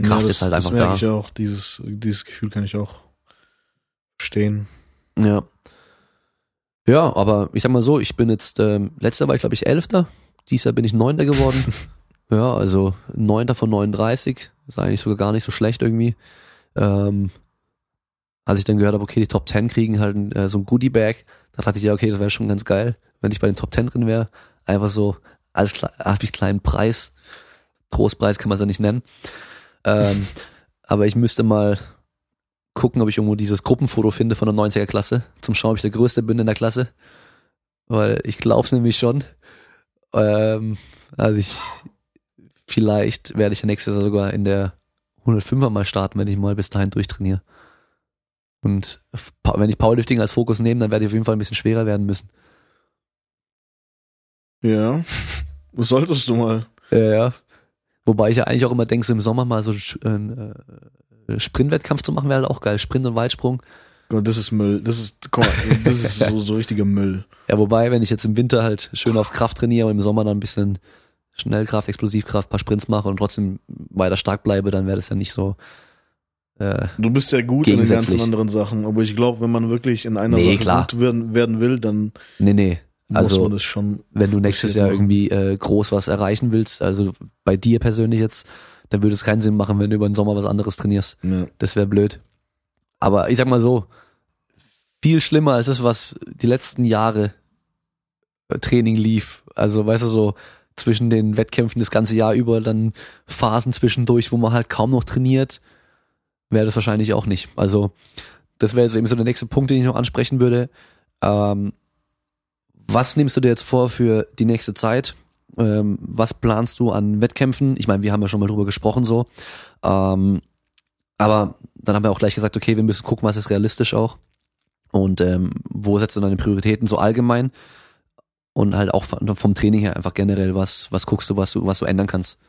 Kraft das, ist halt das einfach merke da. ich auch. Dieses, dieses Gefühl kann ich auch verstehen. ja. Ja, aber ich sag mal so, ich bin jetzt, ähm, letzter war ich glaube ich Elfter, dieses Jahr bin ich Neunter geworden. ja, also Neunter von 39, ist eigentlich sogar gar nicht so schlecht irgendwie. Ähm, als ich dann gehört habe, okay, die Top 10 kriegen halt äh, so ein Goodie-Bag, da dachte ich, ja, okay, das wäre schon ganz geil, wenn ich bei den Top 10 drin wäre. Einfach so, alles klar, habe ich kleinen Preis. Trostpreis kann man es ja nicht nennen. Ähm, aber ich müsste mal gucken, ob ich irgendwo dieses Gruppenfoto finde von der 90er Klasse, zum Schauen, ob ich der Größte bin in der Klasse. Weil ich glaube es nämlich schon. Ähm, also ich, vielleicht werde ich ja nächstes Jahr sogar in der 105er mal starten, wenn ich mal bis dahin durchtrainiere. Und wenn ich Powerlifting als Fokus nehme, dann werde ich auf jeden Fall ein bisschen schwerer werden müssen. Ja, solltest du mal. Ja, ja. Wobei ich ja eigentlich auch immer denke, so im Sommer mal so einen äh, Sprintwettkampf zu machen, wäre halt auch geil. Sprint und Weitsprung. Gott, das ist Müll. Das ist, komm, das ist so, so richtiger Müll. Ja, wobei, wenn ich jetzt im Winter halt schön auf Kraft trainiere und im Sommer dann ein bisschen Schnellkraft, Explosivkraft, paar Sprints mache und trotzdem weiter stark bleibe, dann wäre das ja nicht so. Äh, du bist ja gut in den ganzen anderen Sachen, aber ich glaube, wenn man wirklich in einer nee, Sache klar. gut werden, werden will, dann nee, nee. Also, wenn du nächstes Jahr machen. irgendwie äh, groß was erreichen willst, also bei dir persönlich jetzt, dann würde es keinen Sinn machen, wenn du über den Sommer was anderes trainierst. Ja. Das wäre blöd. Aber ich sag mal so, viel schlimmer als das, was die letzten Jahre äh, Training lief. Also, weißt du, so zwischen den Wettkämpfen das ganze Jahr über, dann Phasen zwischendurch, wo man halt kaum noch trainiert, wäre das wahrscheinlich auch nicht. Also, das wäre so eben so der nächste Punkt, den ich noch ansprechen würde. Ähm, was nimmst du dir jetzt vor für die nächste Zeit? Ähm, was planst du an Wettkämpfen? Ich meine, wir haben ja schon mal drüber gesprochen so. Ähm, aber dann haben wir auch gleich gesagt, okay, wir müssen gucken, was ist realistisch auch. Und ähm, wo setzt du deine Prioritäten so allgemein? Und halt auch vom Training her einfach generell, was, was guckst du, was du, was du ändern kannst?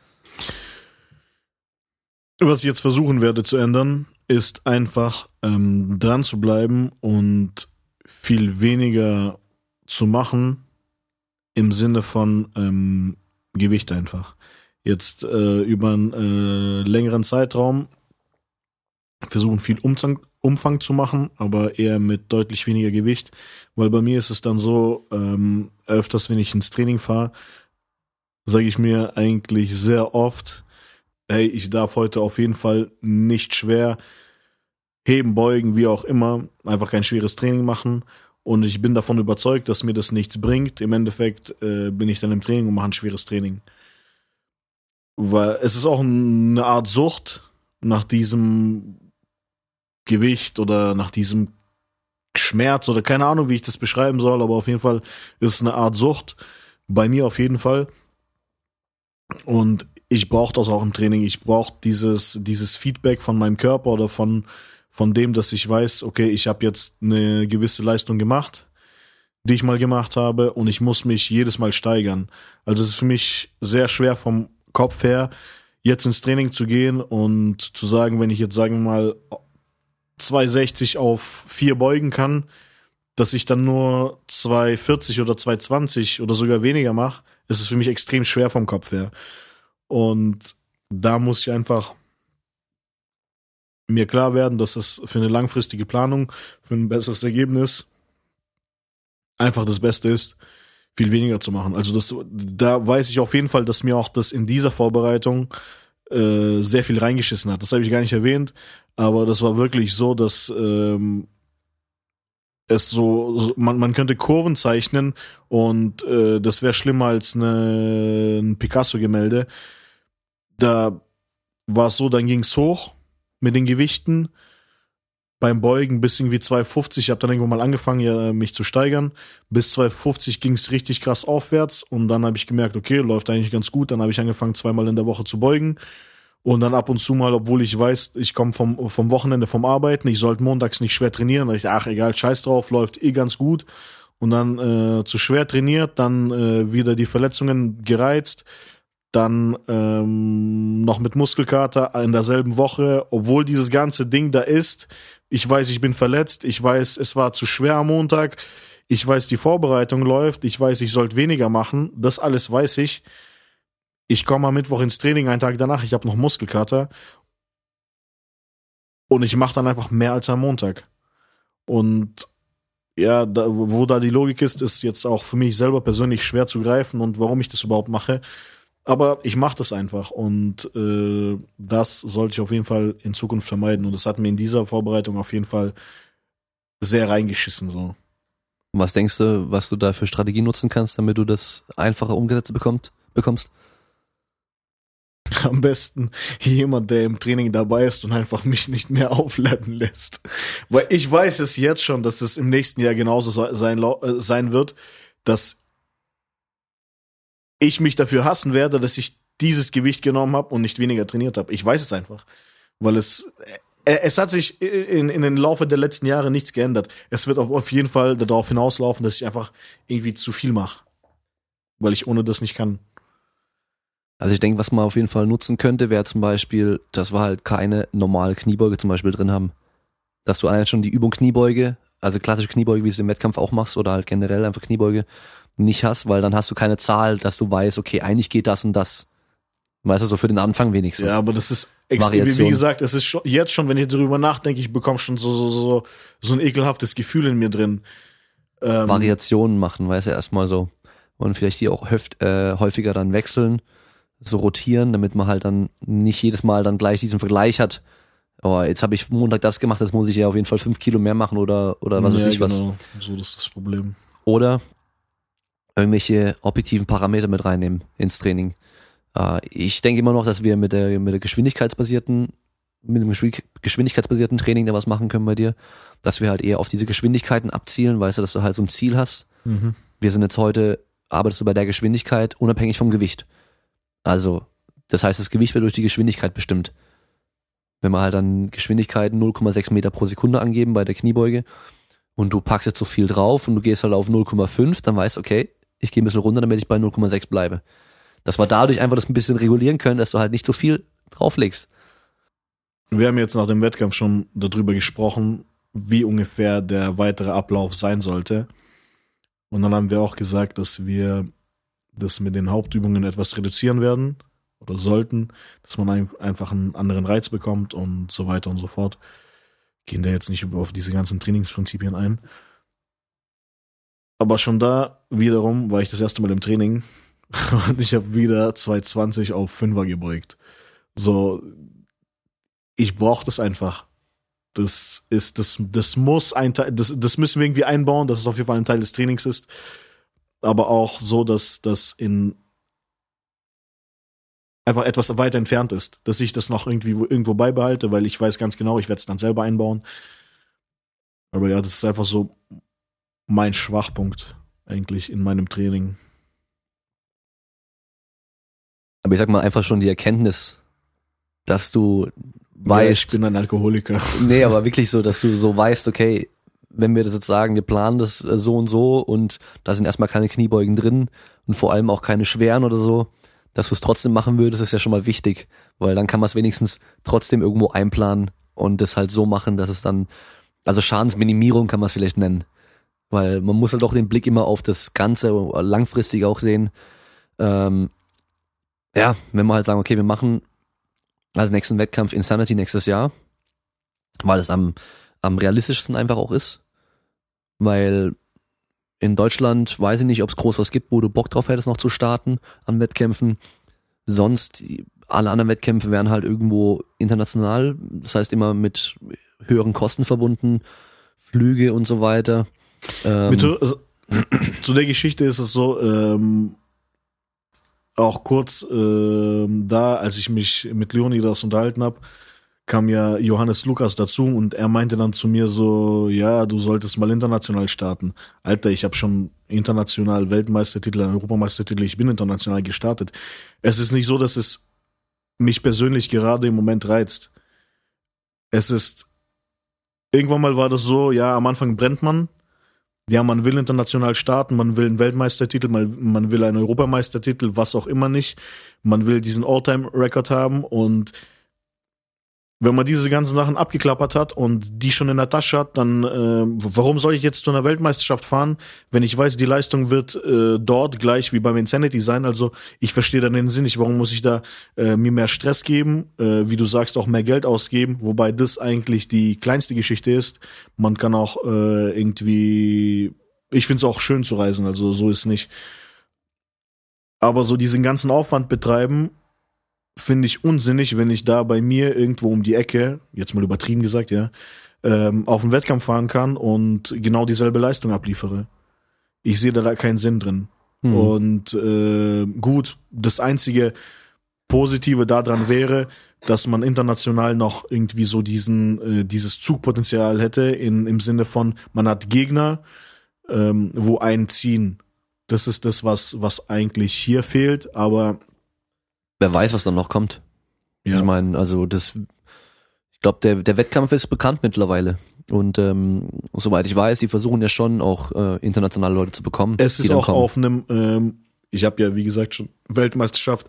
Was ich jetzt versuchen werde zu ändern, ist einfach ähm, dran zu bleiben und viel weniger zu machen im Sinne von ähm, Gewicht einfach. Jetzt äh, über einen äh, längeren Zeitraum versuchen viel Umfang, Umfang zu machen, aber eher mit deutlich weniger Gewicht, weil bei mir ist es dann so, ähm, öfters wenn ich ins Training fahre, sage ich mir eigentlich sehr oft, hey, ich darf heute auf jeden Fall nicht schwer heben, beugen, wie auch immer, einfach kein schweres Training machen. Und ich bin davon überzeugt, dass mir das nichts bringt. Im Endeffekt äh, bin ich dann im Training und mache ein schweres Training. Weil es ist auch eine Art Sucht nach diesem Gewicht oder nach diesem Schmerz oder keine Ahnung, wie ich das beschreiben soll, aber auf jeden Fall ist es eine Art Sucht. Bei mir auf jeden Fall. Und ich brauche das auch im Training. Ich brauche dieses, dieses Feedback von meinem Körper oder von, von dem, dass ich weiß, okay, ich habe jetzt eine gewisse Leistung gemacht, die ich mal gemacht habe und ich muss mich jedes Mal steigern. Also es ist für mich sehr schwer vom Kopf her, jetzt ins Training zu gehen und zu sagen, wenn ich jetzt sagen wir mal 260 auf 4 beugen kann, dass ich dann nur 240 oder 220 oder sogar weniger mache, ist es für mich extrem schwer vom Kopf her. Und da muss ich einfach mir klar werden, dass es für eine langfristige Planung, für ein besseres Ergebnis einfach das Beste ist, viel weniger zu machen. Also das, da weiß ich auf jeden Fall, dass mir auch das in dieser Vorbereitung äh, sehr viel reingeschissen hat. Das habe ich gar nicht erwähnt, aber das war wirklich so, dass ähm, es so, so man, man könnte Kurven zeichnen und äh, das wäre schlimmer als eine, ein Picasso-Gemälde. Da war es so, dann ging es hoch mit den Gewichten beim Beugen bis irgendwie 250. Ich habe dann irgendwann mal angefangen, ja, mich zu steigern. Bis 250 ging es richtig krass aufwärts und dann habe ich gemerkt, okay, läuft eigentlich ganz gut. Dann habe ich angefangen, zweimal in der Woche zu beugen. Und dann ab und zu mal, obwohl ich weiß, ich komme vom, vom Wochenende vom Arbeiten, ich sollte montags nicht schwer trainieren. Ich, ach egal, scheiß drauf, läuft eh ganz gut. Und dann äh, zu schwer trainiert, dann äh, wieder die Verletzungen gereizt, dann ähm, noch mit Muskelkater in derselben Woche, obwohl dieses ganze Ding da ist. Ich weiß, ich bin verletzt, ich weiß, es war zu schwer am Montag, ich weiß, die Vorbereitung läuft, ich weiß, ich sollte weniger machen, das alles weiß ich. Ich komme am Mittwoch ins Training, einen Tag danach, ich habe noch Muskelkater und ich mache dann einfach mehr als am Montag. Und ja, da, wo da die Logik ist, ist jetzt auch für mich selber persönlich schwer zu greifen und warum ich das überhaupt mache. Aber ich mache das einfach und äh, das sollte ich auf jeden Fall in Zukunft vermeiden. Und das hat mir in dieser Vorbereitung auf jeden Fall sehr reingeschissen so. Was denkst du, was du da für Strategie nutzen kannst, damit du das einfacher umgesetzt bekommt, bekommst? Am besten jemand, der im Training dabei ist und einfach mich nicht mehr aufladen lässt. Weil ich weiß es jetzt schon, dass es im nächsten Jahr genauso sein, äh, sein wird, dass ich mich dafür hassen werde, dass ich dieses Gewicht genommen habe und nicht weniger trainiert habe. Ich weiß es einfach. Weil es, äh, es hat sich in, in den Laufe der letzten Jahre nichts geändert. Es wird auf jeden Fall darauf hinauslaufen, dass ich einfach irgendwie zu viel mache. Weil ich ohne das nicht kann. Also ich denke, was man auf jeden Fall nutzen könnte, wäre zum Beispiel, dass wir halt keine normale Kniebeuge zum Beispiel drin haben. Dass du eigentlich schon die Übung Kniebeuge, also klassische Kniebeuge, wie du es im Wettkampf auch machst, oder halt generell einfach Kniebeuge, nicht hast, weil dann hast du keine Zahl, dass du weißt, okay, eigentlich geht das und das. Weißt du, so für den Anfang wenigstens. Ja, aber das ist extrem, wie, wie gesagt, es ist schon, jetzt schon, wenn ich darüber nachdenke, ich bekomme schon so, so, so, so ein ekelhaftes Gefühl in mir drin. Ähm, Variationen machen, weißt du, erstmal so. Und vielleicht die auch höft, äh, häufiger dann wechseln so rotieren, damit man halt dann nicht jedes Mal dann gleich diesen Vergleich hat. Oh, jetzt habe ich Montag das gemacht, jetzt muss ich ja auf jeden Fall fünf Kilo mehr machen oder, oder was ja, weiß ich genau. was. So, das ist das Problem. Oder irgendwelche objektiven Parameter mit reinnehmen ins Training. Äh, ich denke immer noch, dass wir mit der, mit der geschwindigkeitsbasierten, mit dem geschwindigkeitsbasierten Training da was machen können bei dir, dass wir halt eher auf diese Geschwindigkeiten abzielen, weißt du, dass du halt so ein Ziel hast. Mhm. Wir sind jetzt heute, arbeitest du bei der Geschwindigkeit unabhängig vom Gewicht. Also, das heißt, das Gewicht wird durch die Geschwindigkeit bestimmt. Wenn wir halt dann Geschwindigkeiten 0,6 Meter pro Sekunde angeben bei der Kniebeuge und du packst jetzt so viel drauf und du gehst halt auf 0,5, dann weißt du, okay, ich gehe ein bisschen runter, damit ich bei 0,6 bleibe. Dass wir dadurch einfach das ein bisschen regulieren können, dass du halt nicht so viel drauflegst. Wir haben jetzt nach dem Wettkampf schon darüber gesprochen, wie ungefähr der weitere Ablauf sein sollte. Und dann haben wir auch gesagt, dass wir das mit den Hauptübungen etwas reduzieren werden oder sollten, dass man ein, einfach einen anderen Reiz bekommt und so weiter und so fort. Gehen da jetzt nicht auf diese ganzen Trainingsprinzipien ein. Aber schon da wiederum war ich das erste Mal im Training und ich habe wieder 220 auf 5er gebeugt. So, ich brauche das einfach. Das ist, das, das muss ein Teil, das, das müssen wir irgendwie einbauen, dass es auf jeden Fall ein Teil des Trainings ist aber auch so, dass das in einfach etwas weiter entfernt ist, dass ich das noch irgendwie irgendwo beibehalte, weil ich weiß ganz genau, ich werde es dann selber einbauen. Aber ja, das ist einfach so mein Schwachpunkt eigentlich in meinem Training. Aber ich sag mal einfach schon die Erkenntnis, dass du weißt. Ja, ich bin ein Alkoholiker. Nee, aber wirklich so, dass du so weißt, okay, wenn wir das jetzt sagen, wir planen das äh, so und so und da sind erstmal keine Kniebeugen drin und vor allem auch keine schweren oder so, dass du es trotzdem machen würdest, ist ja schon mal wichtig, weil dann kann man es wenigstens trotzdem irgendwo einplanen und das halt so machen, dass es dann, also Schadensminimierung kann man es vielleicht nennen, weil man muss halt auch den Blick immer auf das Ganze langfristig auch sehen. Ähm, ja, wenn wir halt sagen, okay, wir machen als nächsten Wettkampf Insanity nächstes Jahr, weil es am am realistischsten einfach auch ist. Weil in Deutschland weiß ich nicht, ob es groß was gibt, wo du Bock drauf hättest, noch zu starten an Wettkämpfen. Sonst, alle anderen Wettkämpfe wären halt irgendwo international, das heißt immer mit höheren Kosten verbunden, Flüge und so weiter. Ähm, also, zu der Geschichte ist es so, ähm, auch kurz ähm, da, als ich mich mit Leonidas unterhalten habe, kam ja Johannes Lukas dazu und er meinte dann zu mir so, ja, du solltest mal international starten. Alter, ich habe schon international Weltmeistertitel, Europameistertitel, ich bin international gestartet. Es ist nicht so, dass es mich persönlich gerade im Moment reizt. Es ist, irgendwann mal war das so, ja, am Anfang brennt man, ja, man will international starten, man will einen Weltmeistertitel, man, man will einen Europameistertitel, was auch immer nicht. Man will diesen All-Time-Record haben und wenn man diese ganzen Sachen abgeklappert hat und die schon in der Tasche hat, dann äh, warum soll ich jetzt zu einer Weltmeisterschaft fahren, wenn ich weiß, die Leistung wird äh, dort gleich wie beim Insanity sein? Also ich verstehe dann den Sinn nicht, warum muss ich da äh, mir mehr Stress geben, äh, wie du sagst, auch mehr Geld ausgeben, wobei das eigentlich die kleinste Geschichte ist. Man kann auch äh, irgendwie, ich finde es auch schön zu reisen, also so ist nicht. Aber so diesen ganzen Aufwand betreiben, finde ich unsinnig, wenn ich da bei mir irgendwo um die Ecke, jetzt mal übertrieben gesagt, ja, ähm, auf einen Wettkampf fahren kann und genau dieselbe Leistung abliefere. Ich sehe da keinen Sinn drin. Mhm. Und äh, gut, das einzige Positive daran wäre, dass man international noch irgendwie so diesen äh, dieses Zugpotenzial hätte in im Sinne von man hat Gegner, ähm, wo einen ziehen. Das ist das, was was eigentlich hier fehlt. Aber Wer weiß, was dann noch kommt. ja, Ich meine, also das, ich glaube, der, der Wettkampf ist bekannt mittlerweile. Und ähm, soweit ich weiß, die versuchen ja schon auch äh, internationale Leute zu bekommen. Es ist auch kommen. auf einem, ähm, ich habe ja wie gesagt schon Weltmeisterschaft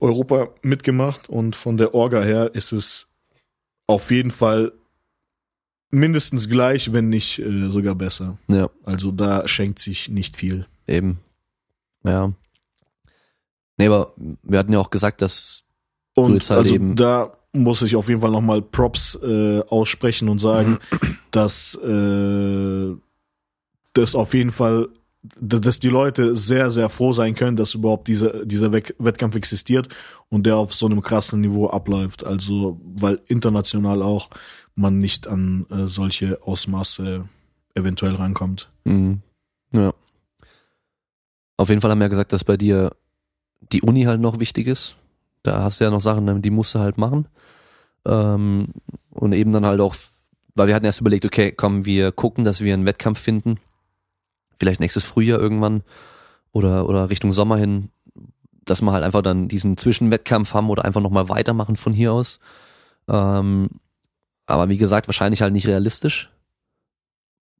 Europa mitgemacht und von der Orga her ist es auf jeden Fall mindestens gleich, wenn nicht äh, sogar besser. Ja, Also da schenkt sich nicht viel. eben. Ja. Nee, aber wir hatten ja auch gesagt, dass Und halt also eben- da muss ich auf jeden Fall nochmal Props äh, aussprechen und sagen, dass äh, das auf jeden Fall, dass die Leute sehr, sehr froh sein können, dass überhaupt dieser, dieser Wett- Wettkampf existiert und der auf so einem krassen Niveau abläuft. Also, weil international auch man nicht an äh, solche Ausmaße eventuell rankommt. Mhm. Ja. Auf jeden Fall haben wir ja gesagt, dass bei dir die Uni halt noch wichtig ist. Da hast du ja noch Sachen, die musst du halt machen. Ähm, und eben dann halt auch, weil wir hatten erst überlegt, okay, komm, wir gucken, dass wir einen Wettkampf finden. Vielleicht nächstes Frühjahr irgendwann oder, oder Richtung Sommer hin, dass wir halt einfach dann diesen Zwischenwettkampf haben oder einfach nochmal weitermachen von hier aus. Ähm, aber wie gesagt, wahrscheinlich halt nicht realistisch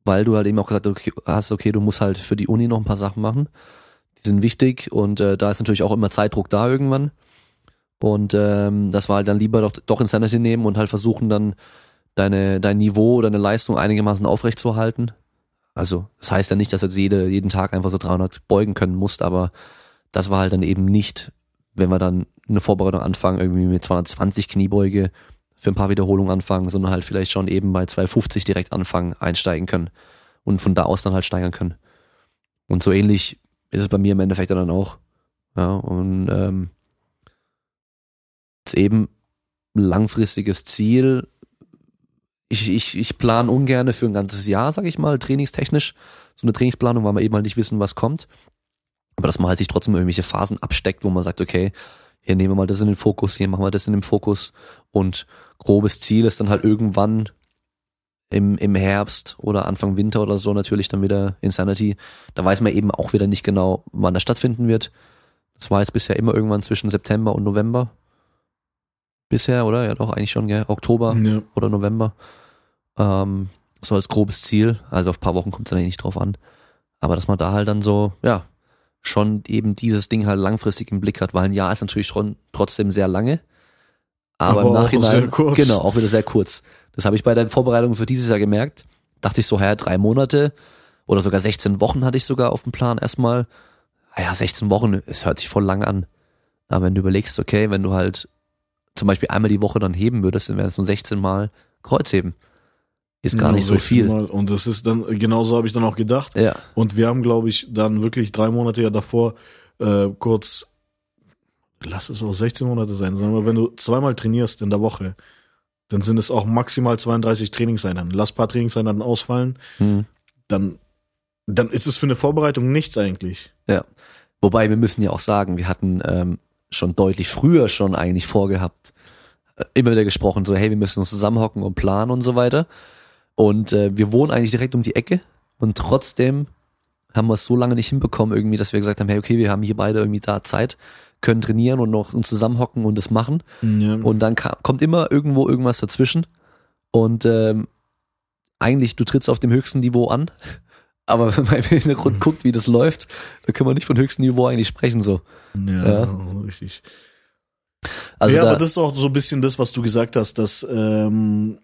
weil du halt eben auch gesagt hast, okay, du musst halt für die Uni noch ein paar Sachen machen. Sind wichtig und äh, da ist natürlich auch immer Zeitdruck da irgendwann. Und ähm, das war halt dann lieber doch, doch Insanity nehmen und halt versuchen dann deine, dein Niveau, deine Leistung einigermaßen aufrechtzuerhalten. Also, das heißt ja nicht, dass du jetzt jede, jeden Tag einfach so 300 beugen können musst, aber das war halt dann eben nicht, wenn wir dann eine Vorbereitung anfangen, irgendwie mit 220 Kniebeuge für ein paar Wiederholungen anfangen, sondern halt vielleicht schon eben bei 250 direkt anfangen, einsteigen können und von da aus dann halt steigern können. Und so ähnlich ist es bei mir im Endeffekt dann auch. Ja, und ähm, ist eben langfristiges Ziel. Ich, ich, ich plane ungern für ein ganzes Jahr, sag ich mal, trainingstechnisch. So eine Trainingsplanung, weil wir eben halt nicht wissen, was kommt. Aber dass man halt sich trotzdem irgendwelche Phasen absteckt, wo man sagt, okay, hier nehmen wir mal das in den Fokus, hier machen wir das in den Fokus und grobes Ziel ist dann halt irgendwann im, im Herbst oder Anfang Winter oder so natürlich dann wieder Insanity. Da weiß man eben auch wieder nicht genau, wann das stattfinden wird. Das war jetzt bisher immer irgendwann zwischen September und November. Bisher, oder? Ja, doch, eigentlich schon, gell? Oktober Ja. oder November. Ähm, so als grobes Ziel. Also auf ein paar Wochen kommt es dann eigentlich nicht drauf an. Aber dass man da halt dann so, ja, schon eben dieses Ding halt langfristig im Blick hat, weil ein Jahr ist natürlich schon trotzdem sehr lange. Aber, Aber im auch Nachhinein, sehr kurz. genau, auch wieder sehr kurz. Das habe ich bei den Vorbereitungen für dieses Jahr gemerkt. Dachte ich so, ja, drei Monate oder sogar 16 Wochen hatte ich sogar auf dem Plan erstmal. Ah Ja, 16 Wochen, es hört sich voll lang an. Aber wenn du überlegst, okay, wenn du halt zum Beispiel einmal die Woche dann heben würdest, dann wären es nur 16 Mal Kreuzheben. Ist gar Genau, nicht so 16 viel. Mal. Und das ist dann, genauso habe ich dann auch gedacht. Ja, Und wir haben, glaube ich, dann wirklich drei Monate ja davor äh, kurz, lass es auch 16 Monate sein, sondern wenn du zweimal trainierst in der Woche, dann sind es auch maximal 32 Trainingseinheiten. Lass ein paar Trainingseinheiten ausfallen, hm. dann, dann ist es für eine Vorbereitung nichts eigentlich. ja. Wobei wir müssen ja auch sagen, wir hatten ähm, schon deutlich früher schon eigentlich vorgehabt, äh, immer wieder gesprochen, so hey, wir müssen uns zusammenhocken und planen und so weiter. Und äh, wir wohnen eigentlich direkt um die Ecke und trotzdem haben wir es so lange nicht hinbekommen irgendwie, dass wir gesagt haben, hey, okay, wir haben hier beide irgendwie da Zeit, können trainieren und noch uns zusammenhocken und das machen. Ja. Und dann ka- kommt immer irgendwo irgendwas dazwischen. Und ähm, eigentlich, du trittst auf dem höchsten Niveau an. Aber wenn man im Hintergrund guckt, wie das läuft, da können wir nicht von höchstem Niveau eigentlich sprechen. so. ja, Ja. richtig. Also ja, da, aber das ist auch so ein bisschen das, was du gesagt hast, dass ähm,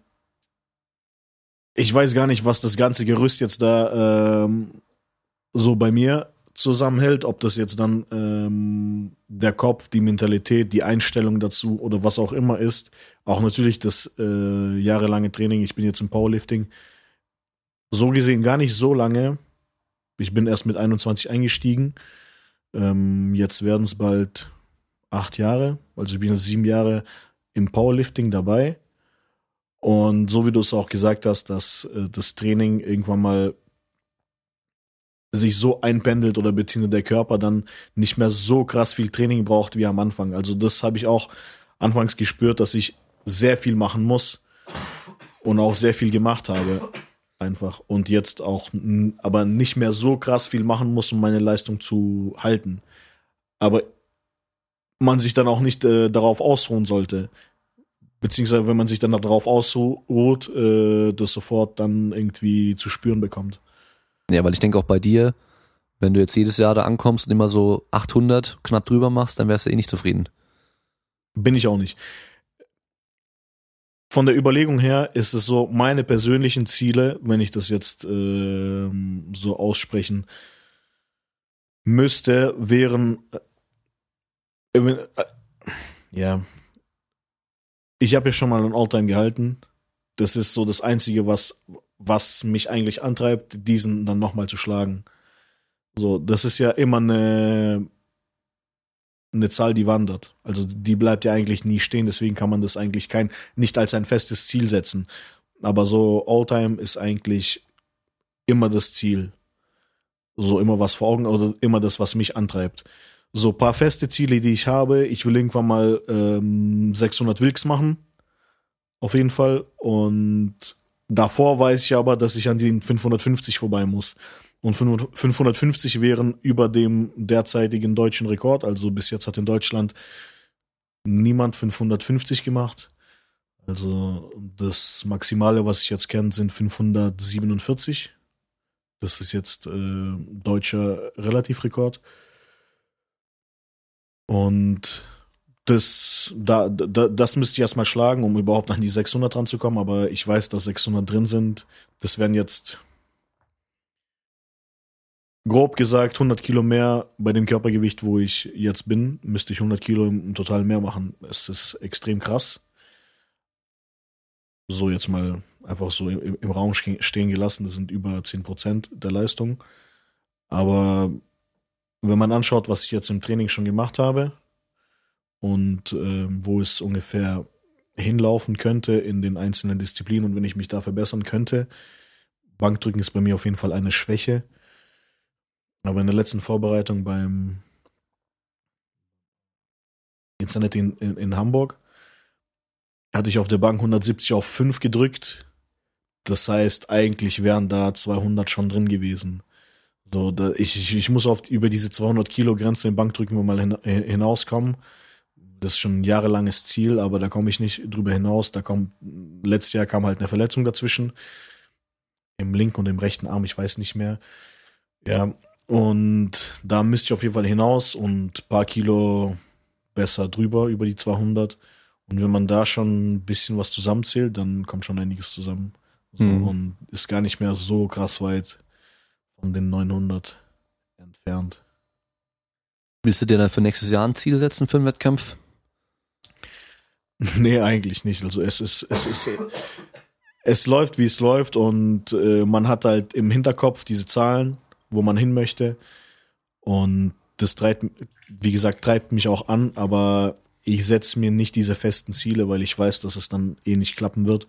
ich weiß gar nicht, was das ganze Gerüst jetzt da ähm, so bei mir zusammenhält, ob das jetzt dann ähm, der Kopf, die Mentalität, die Einstellung dazu oder was auch immer ist. Auch natürlich das äh, jahrelange Training. Ich bin jetzt im Powerlifting. So gesehen gar nicht so lange. Ich bin erst mit 21 eingestiegen. Ähm, jetzt werden es bald acht Jahre. Also ich bin jetzt sieben Jahre im Powerlifting dabei. Und so wie du es auch gesagt hast, dass äh, das Training irgendwann mal sich so einpendelt oder beziehungsweise der Körper dann nicht mehr so krass viel Training braucht wie am Anfang. Also das habe ich auch anfangs gespürt, dass ich sehr viel machen muss und auch sehr viel gemacht habe einfach und jetzt auch aber nicht mehr so krass viel machen muss, um meine Leistung zu halten. Aber man sich dann auch nicht äh, darauf ausruhen sollte. Beziehungsweise, wenn man sich dann darauf ausruht, äh, das sofort dann irgendwie zu spüren bekommt. Ja, weil ich denke auch bei dir, wenn du jetzt jedes Jahr da ankommst und immer so 800 knapp drüber machst, dann wärst du eh nicht zufrieden. Bin ich auch nicht von der Überlegung her ist es so, meine persönlichen Ziele, wenn ich das jetzt äh, so aussprechen müsste, wären äh, äh, ja. Ich habe ja schon mal ein Alltime gehalten. Das ist so das Einzige, was, was mich eigentlich antreibt, diesen dann nochmal zu schlagen. So, das ist ja immer eine eine Zahl, die wandert. Also die bleibt ja eigentlich nie stehen, deswegen kann man das eigentlich kein, nicht als ein festes Ziel setzen. Aber so Alltime ist eigentlich immer das Ziel. So immer was vor Augen oder immer das, was mich antreibt. So paar feste Ziele, die ich habe. Ich will irgendwann mal ähm, 600 Wilks machen. Auf jeden Fall. Und davor weiß ich aber, dass ich an den 550 vorbei muss und 550 wären über dem derzeitigen deutschen Rekord. Also bis jetzt hat in Deutschland niemand 550 gemacht. Also das Maximale, was ich jetzt kenne, sind 547. Das ist jetzt äh, deutscher Relativrekord. Und das, da, da, das müsste ich erstmal schlagen, um überhaupt an die 600 ranzukommen. Aber ich weiß, dass 600 drin sind. Das wären jetzt grob gesagt 100 Kilo mehr bei dem Körpergewicht, wo ich jetzt bin, müsste ich 100 Kilo im Total mehr machen. Es ist extrem krass. So jetzt mal einfach so im, im Raum stehen gelassen. Das sind über 10 Prozent der Leistung. Aber wenn man anschaut, was ich jetzt im Training schon gemacht habe und äh, wo es ungefähr hinlaufen könnte in den einzelnen Disziplinen und wenn ich mich da verbessern könnte, Bankdrücken ist bei mir auf jeden Fall eine Schwäche aber in der letzten Vorbereitung beim Insanity in, in, in Hamburg hatte ich auf der Bank 170 auf 5 gedrückt. Das heißt, eigentlich wären da 200 schon drin gewesen. So, da, ich, ich, muss oft über diese 200 Kilo Grenze im Bankdrücken mal hin, hinauskommen. Das ist schon ein jahrelanges Ziel, aber da komme ich nicht drüber hinaus. Da kommt, letztes Jahr kam halt eine Verletzung dazwischen. Im linken und im rechten Arm, ich weiß nicht mehr. Ja, und da müsste ich auf jeden Fall hinaus und ein paar Kilo besser drüber, über die 200. Und wenn man da schon ein bisschen was zusammenzählt, dann kommt schon einiges zusammen. So, mhm. Und ist gar nicht mehr so krass weit von den 900 entfernt. Willst du dir dann für nächstes Jahr ein Ziel setzen für einen Wettkampf? Nee, eigentlich nicht. Also es ist, es ist, es läuft, wie es läuft und äh, man hat halt im Hinterkopf diese Zahlen wo man hin möchte. Und das treibt, wie gesagt, treibt mich auch an, aber ich setze mir nicht diese festen Ziele, weil ich weiß, dass es dann eh nicht klappen wird.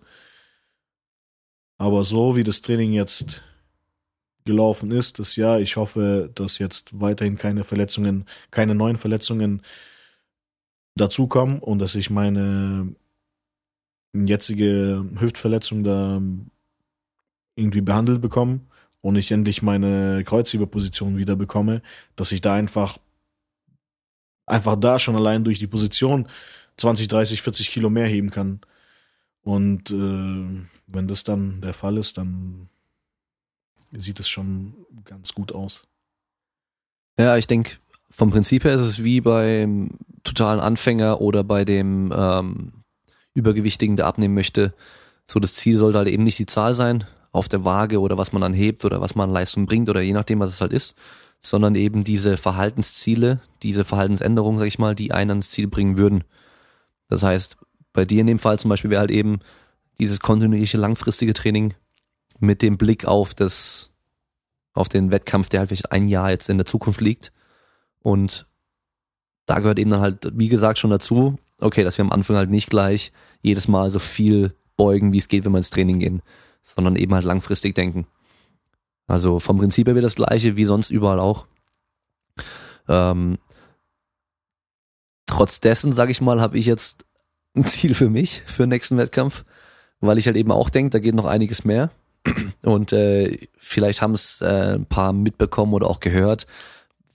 Aber so wie das Training jetzt gelaufen ist, das Jahr, ich hoffe, dass jetzt weiterhin keine Verletzungen, keine neuen Verletzungen dazukommen und dass ich meine jetzige Hüftverletzung da irgendwie behandelt bekomme und ich endlich meine Kreuzheberposition wieder bekomme, dass ich da einfach, einfach da schon allein durch die Position 20, 30, 40 Kilo mehr heben kann. Und äh, wenn das dann der Fall ist, dann sieht es schon ganz gut aus. Ja, ich denke, vom Prinzip her ist es wie beim totalen Anfänger oder bei dem ähm, Übergewichtigen, der abnehmen möchte. So, das Ziel sollte halt eben nicht die Zahl sein, auf der Waage oder was man dann hebt oder was man an Leistung bringt oder je nachdem, was es halt ist, sondern eben diese Verhaltensziele, diese Verhaltensänderungen, sag ich mal, die einen ans Ziel bringen würden. Das heißt, bei dir in dem Fall zum Beispiel wäre halt eben dieses kontinuierliche langfristige Training mit dem Blick auf das, auf den Wettkampf, der halt vielleicht ein Jahr jetzt in der Zukunft liegt Und da gehört eben dann halt, wie gesagt, schon dazu, okay, dass wir am Anfang halt nicht gleich jedes Mal so viel beugen, wie es geht, wenn wir ins Training gehen, sondern eben halt langfristig denken. Also vom Prinzip her wird das gleiche wie sonst überall auch. Ähm, trotz dessen, sage ich mal, habe ich jetzt ein Ziel für mich, für den nächsten Wettkampf, weil ich halt eben auch denke, da geht noch einiges mehr. Und äh, vielleicht haben es äh, ein paar mitbekommen oder auch gehört.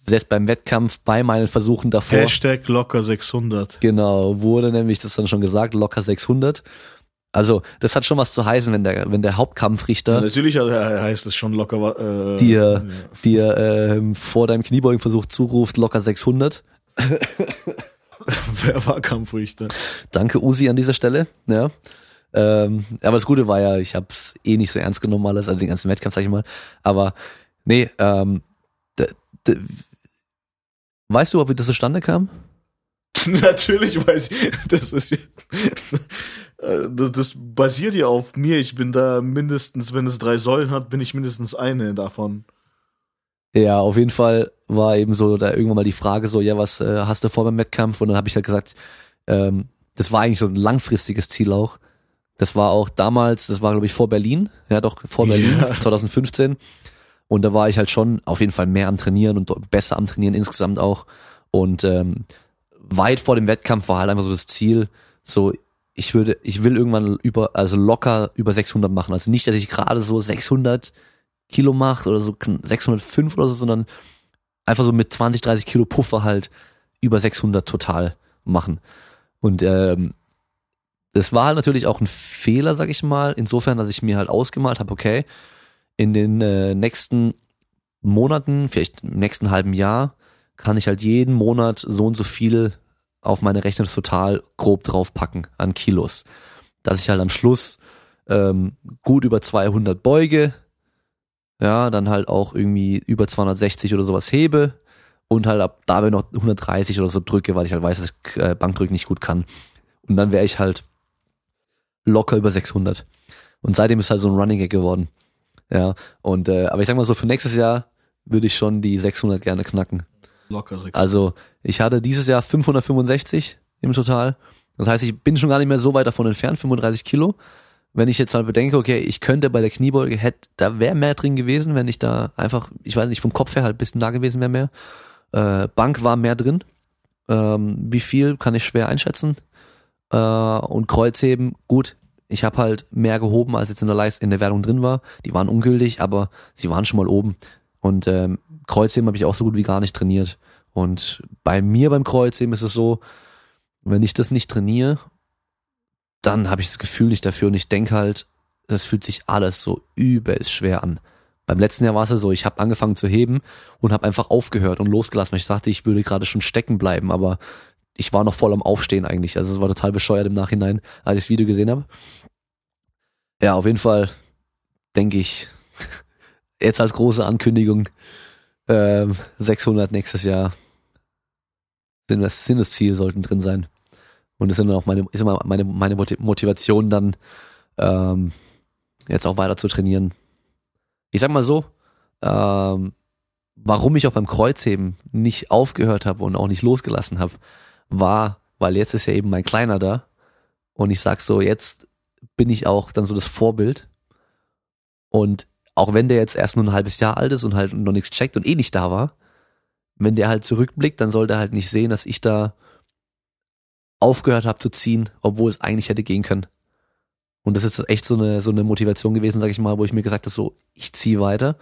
Selbst beim Wettkampf, bei meinen Versuchen davor. Hashtag locker 600. Genau, wurde nämlich das dann schon gesagt, locker 600. Also, das hat schon was zu heißen, wenn der, wenn der Hauptkampfrichter. Ja, natürlich heißt es schon locker. Äh, dir, ja. dir äh, vor deinem Kniebeugenversuch zuruft, locker 600. Wer war Kampfrichter? Danke, Usi, an dieser Stelle. Ja. Ähm, aber das Gute war ja, ich habe es eh nicht so ernst genommen alles, also den ganzen Wettkampf, sag ich mal. Aber nee, ähm, weißt du, ob wie das zustande kam? Natürlich weiß ich. Das ist ja, das, das basiert ja auf mir. Ich bin da mindestens, wenn es drei Säulen hat, bin ich mindestens eine davon. Ja, auf jeden Fall war eben so da irgendwann mal die Frage so, ja, was äh, hast du vor beim Wettkampf? Und dann habe ich halt gesagt, ähm, das war eigentlich so ein langfristiges Ziel auch. Das war auch damals, das war glaube ich vor Berlin, ja doch vor Berlin, ja. 2015. Und da war ich halt schon auf jeden Fall mehr am Trainieren und besser am Trainieren insgesamt auch. Und ähm, weit vor dem Wettkampf war halt einfach so das Ziel, so ich würde, ich will irgendwann über, also locker über 600 machen. Also nicht, dass ich gerade so 600 Kilo mache oder so 605 oder so, sondern einfach so mit 20, 30 Kilo Puffer halt über 600 total machen. Und ähm, das war halt natürlich auch ein Fehler, sag ich mal, insofern, dass ich mir halt ausgemalt habe, okay, in den äh, nächsten Monaten, vielleicht im nächsten halben Jahr, kann ich halt jeden Monat so und so viel auf meine Rechnung total grob draufpacken an Kilos. Dass ich halt am Schluss ähm, gut über 200 beuge, ja, dann halt auch irgendwie über 260 oder sowas hebe und halt ab dabei noch 130 oder so drücke, weil ich halt weiß, dass ich äh, Bankdrücken nicht gut kann. Und dann wäre ich halt locker über 600. Und seitdem ist halt so ein Running Gag geworden. Ja, und äh, aber ich sag mal so, für nächstes Jahr würde ich schon die 600 gerne knacken. Locker 600. Also ich hatte dieses Jahr 565 im Total. Das heißt, ich bin schon gar nicht mehr so weit davon entfernt, 35 Kilo. Wenn ich jetzt halt bedenke, okay, ich könnte bei der Kniebeuge, hätte, da wäre mehr drin gewesen, wenn ich da einfach, ich weiß nicht, vom Kopf her halt ein bisschen da gewesen wäre mehr. Äh, Bank war mehr drin. Ähm, wie viel kann ich schwer einschätzen. Äh, und Kreuzheben, gut, ich habe halt mehr gehoben, als jetzt in der Leist in der Wertung drin war. Die waren ungültig, aber sie waren schon mal oben. Und ähm, Kreuzheben habe ich auch so gut wie gar nicht trainiert. Und bei mir beim Kreuzheben ist es so, wenn ich das nicht trainiere, dann habe ich das Gefühl nicht dafür und ich denke halt, das fühlt sich alles so übelst schwer an. Beim letzten Jahr war es ja so, ich habe angefangen zu heben und habe einfach aufgehört und losgelassen, weil ich dachte, ich würde gerade schon stecken bleiben, aber ich war noch voll am Aufstehen eigentlich. Also es war total bescheuert im Nachhinein, als ich das Video gesehen habe. Ja, auf jeden Fall denke ich, jetzt als große Ankündigung, äh, 600 nächstes Jahr sind das, sind Ziel, sollten drin sein. Und das ist dann auch meine, ist immer meine, meine Motivation dann, ähm, jetzt auch weiter zu trainieren. Ich sag mal so, ähm, warum ich auch beim Kreuzheben nicht aufgehört habe und auch nicht losgelassen habe, war, weil jetzt ist ja eben mein Kleiner da und ich sag so, jetzt bin ich auch dann so das Vorbild und auch wenn der jetzt erst nur ein halbes Jahr alt ist und halt noch nichts checkt und eh nicht da war, wenn der halt zurückblickt, dann soll der halt nicht sehen, dass ich da aufgehört habe zu ziehen, obwohl es eigentlich hätte gehen können. Und das ist echt so eine, so eine Motivation gewesen, sag ich mal, wo ich mir gesagt habe, so, ich ziehe weiter.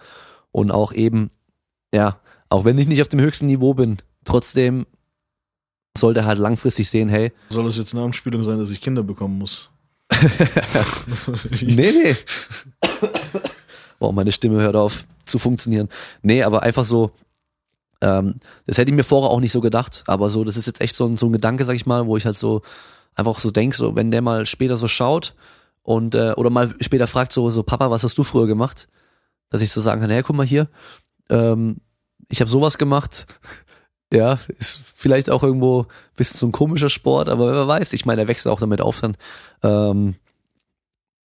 Und auch eben, ja, auch wenn ich nicht auf dem höchsten Niveau bin, trotzdem soll der halt langfristig sehen, hey. Soll es jetzt eine Anspielung sein, dass ich Kinder bekommen muss? nee, nee. Boah, meine Stimme hört auf zu funktionieren. Nee, aber einfach so, ähm, das hätte ich mir vorher auch nicht so gedacht, aber so, das ist jetzt echt so ein, so ein Gedanke, sag ich mal, wo ich halt so einfach so denk, so, wenn der mal später so schaut und äh, oder mal später fragt, so, so, Papa, was hast du früher gemacht? Dass ich so sagen kann, hey, guck mal hier, ähm, ich habe sowas gemacht. Ja, ist vielleicht auch irgendwo ein bisschen so ein komischer Sport, aber wer weiß, ich meine, er wächst auch damit auf dann. Ähm,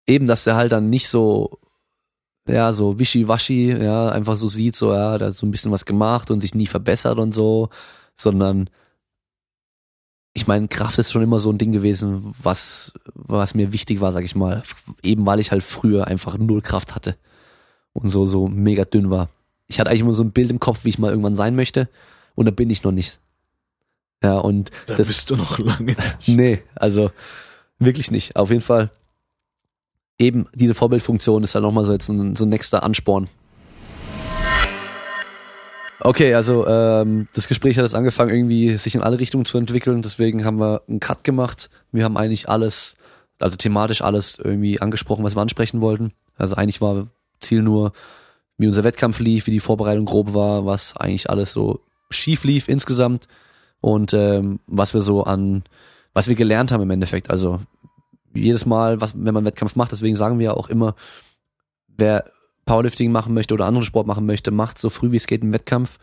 eben, dass der halt dann nicht so ja, so wischiwaschi, ja, einfach so sieht, so, ja, da hat so ein bisschen was gemacht und sich nie verbessert und so, sondern ich meine, Kraft ist schon immer so ein Ding gewesen, was, was mir wichtig war, sag ich mal. Eben weil ich halt früher einfach null Kraft hatte und so, so mega dünn war. Ich hatte eigentlich immer so ein Bild im Kopf, wie ich mal irgendwann sein möchte und da bin ich noch nicht. Ja, und Da das, bist du noch lange nicht. Nee, also wirklich nicht. Auf jeden Fall eben diese Vorbildfunktion ist halt nochmal so jetzt ein, so ein nächster Ansporn. Okay, also ähm, das Gespräch hat jetzt angefangen, irgendwie sich in alle Richtungen zu entwickeln. Deswegen haben wir einen Cut gemacht. Wir haben eigentlich alles, also thematisch alles irgendwie angesprochen, was wir ansprechen wollten. Also eigentlich war Ziel nur, wie unser Wettkampf lief, wie die Vorbereitung grob war, was eigentlich alles so schief lief insgesamt und ähm, was wir so an, was wir gelernt haben im Endeffekt. Also jedes Mal, was, wenn man Wettkampf macht, deswegen sagen wir ja auch immer, wer Powerlifting machen möchte oder anderen Sport machen möchte, macht so früh wie es geht einen Wettkampf,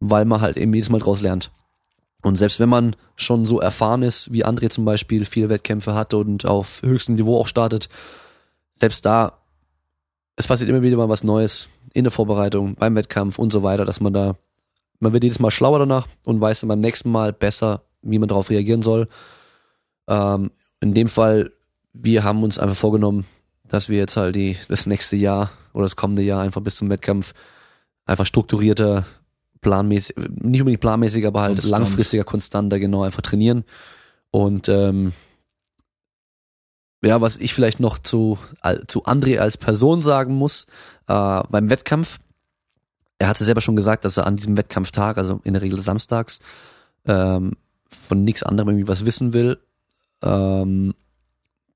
weil man halt eben jedes Mal draus lernt. Und selbst wenn man schon so erfahren ist, wie André zum Beispiel viele Wettkämpfe hat und auf höchstem Niveau auch startet, selbst da, es passiert immer wieder mal was Neues in der Vorbereitung, beim Wettkampf und so weiter, dass man da, man wird jedes Mal schlauer danach und weiß dann beim nächsten Mal besser, wie man darauf reagieren soll. Ähm, in dem Fall, wir haben uns einfach vorgenommen, dass wir jetzt halt die, das nächste Jahr oder das kommende Jahr einfach bis zum Wettkampf einfach strukturierter, planmäßig, nicht unbedingt planmäßig, aber halt Konstant. langfristiger, konstanter genau einfach trainieren. Und ähm, ja, was ich vielleicht noch zu, zu André als Person sagen muss, äh, beim Wettkampf, er hatte selber schon gesagt, dass er an diesem Wettkampftag, also in der Regel samstags, ähm, von nichts anderem irgendwie was wissen will. Ähm,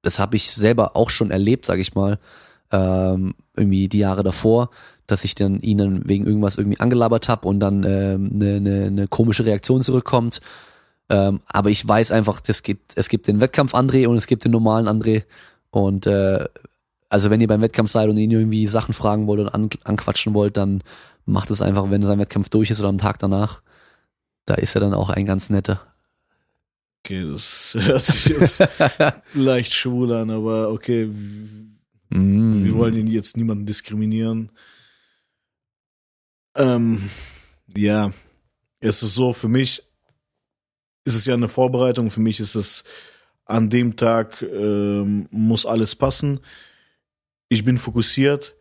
das habe ich selber auch schon erlebt, sage ich mal, ähm, irgendwie die Jahre davor, dass ich dann ihn dann wegen irgendwas irgendwie angelabert habe und dann ähm, eine ne, ne komische Reaktion zurückkommt. Ähm, aber ich weiß einfach, das gibt, es gibt den Wettkampf André und es gibt den normalen André. Und äh, also wenn ihr beim Wettkampf seid und ihn irgendwie Sachen fragen wollt und an, anquatschen wollt, dann macht es einfach, wenn sein Wettkampf durch ist oder am Tag danach. Da ist er dann auch ein ganz netter. Okay, das hört sich jetzt leicht schwul an, aber okay, Mm. wir wollen ihn jetzt niemanden diskriminieren. Ähm, ja, es ist so, für mich ist es ja eine Vorbereitung, für mich ist es an dem Tag ähm, muss alles passen. Ich bin fokussiert.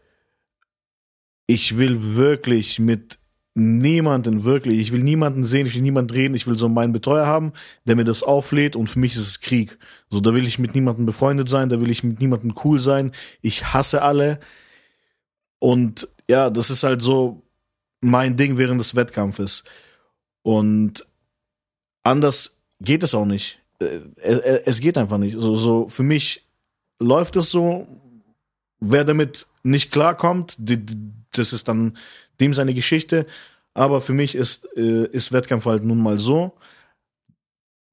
Ich will wirklich mit niemanden, wirklich, ich will niemanden sehen, ich will niemanden reden, ich will so meinen Betreuer haben, der mir das auflädt und für mich ist es Krieg. So, da will ich mit niemandem befreundet sein, da will ich mit niemandem cool sein. Ich hasse alle. Und ja, das ist halt so mein Ding während des Wettkampfes. Und anders geht es auch nicht. Äh, Es geht einfach nicht. So, so für mich läuft es so. Wer damit nicht klarkommt, die- das ist dann dem seine Geschichte. Aber für mich ist, äh, ist Wettkampf halt nun mal so.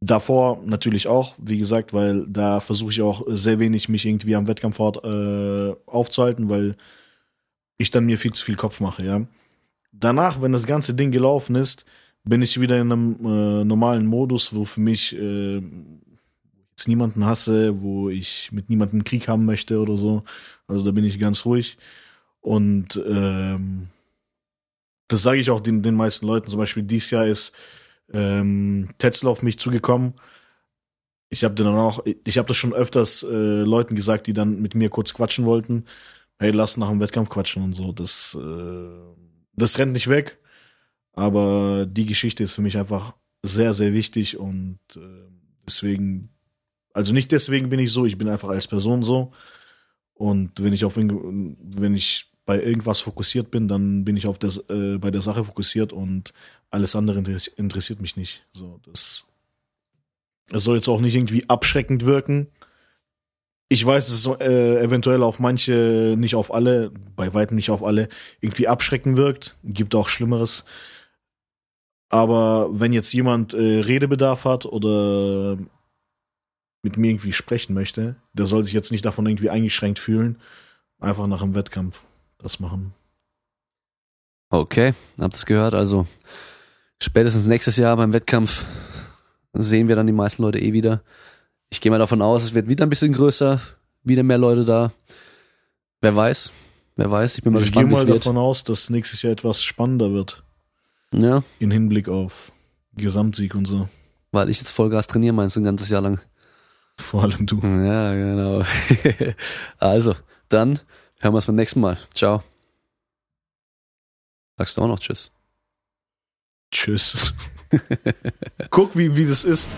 Davor natürlich auch, wie gesagt, weil da versuche ich auch sehr wenig mich irgendwie am Wettkampfort äh, aufzuhalten, weil ich dann mir viel zu viel Kopf mache, ja. Danach, wenn das ganze Ding gelaufen ist, bin ich wieder in einem äh, normalen Modus, wo für mich äh, jetzt niemanden hasse, wo ich mit niemandem Krieg haben möchte oder so. Also da bin ich ganz ruhig. Und ähm, das sage ich auch den, den meisten Leuten. Zum Beispiel dieses Jahr ist ähm, Tetzler auf mich zugekommen. Ich habe dann auch, ich habe das schon öfters äh, Leuten gesagt, die dann mit mir kurz quatschen wollten. Hey, lass nach dem Wettkampf quatschen und so. Das, äh, das rennt nicht weg. Aber die Geschichte ist für mich einfach sehr, sehr wichtig und äh, deswegen, also nicht deswegen bin ich so, ich bin einfach als Person so. Und wenn ich auf wenn ich bei irgendwas fokussiert bin, dann bin ich auf das, äh, bei der Sache fokussiert und alles andere interess- interessiert mich nicht. So, das, es soll jetzt auch nicht irgendwie abschreckend wirken. Ich weiß, dass es äh, eventuell auf manche, nicht auf alle, bei weitem nicht auf alle, irgendwie abschreckend wirkt. Gibt auch Schlimmeres. Aber wenn jetzt jemand äh, Redebedarf hat oder mit mir irgendwie sprechen möchte, der soll sich jetzt nicht davon irgendwie eingeschränkt fühlen. Einfach nach dem Wettkampf das machen. Okay, habt ihr gehört? Also spätestens nächstes Jahr beim Wettkampf sehen wir dann die meisten Leute eh wieder. Ich gehe mal davon aus, es wird wieder ein bisschen größer, wieder mehr Leute da. Wer weiß, Wer weiß, ich bin mal ich gehe gespannt, wie mal es wird. davon aus, dass nächstes Jahr etwas spannender wird. Ja, In Hinblick auf Gesamtsieg und so. weil ich jetzt Vollgas trainieren meinst du ein ganzes Jahr lang. Vor allem du. Ja, genau. also, dann hören wir uns beim nächsten Mal. Ciao. Sagst du auch noch Tschüss? Tschüss. Guck, wie, wie das ist.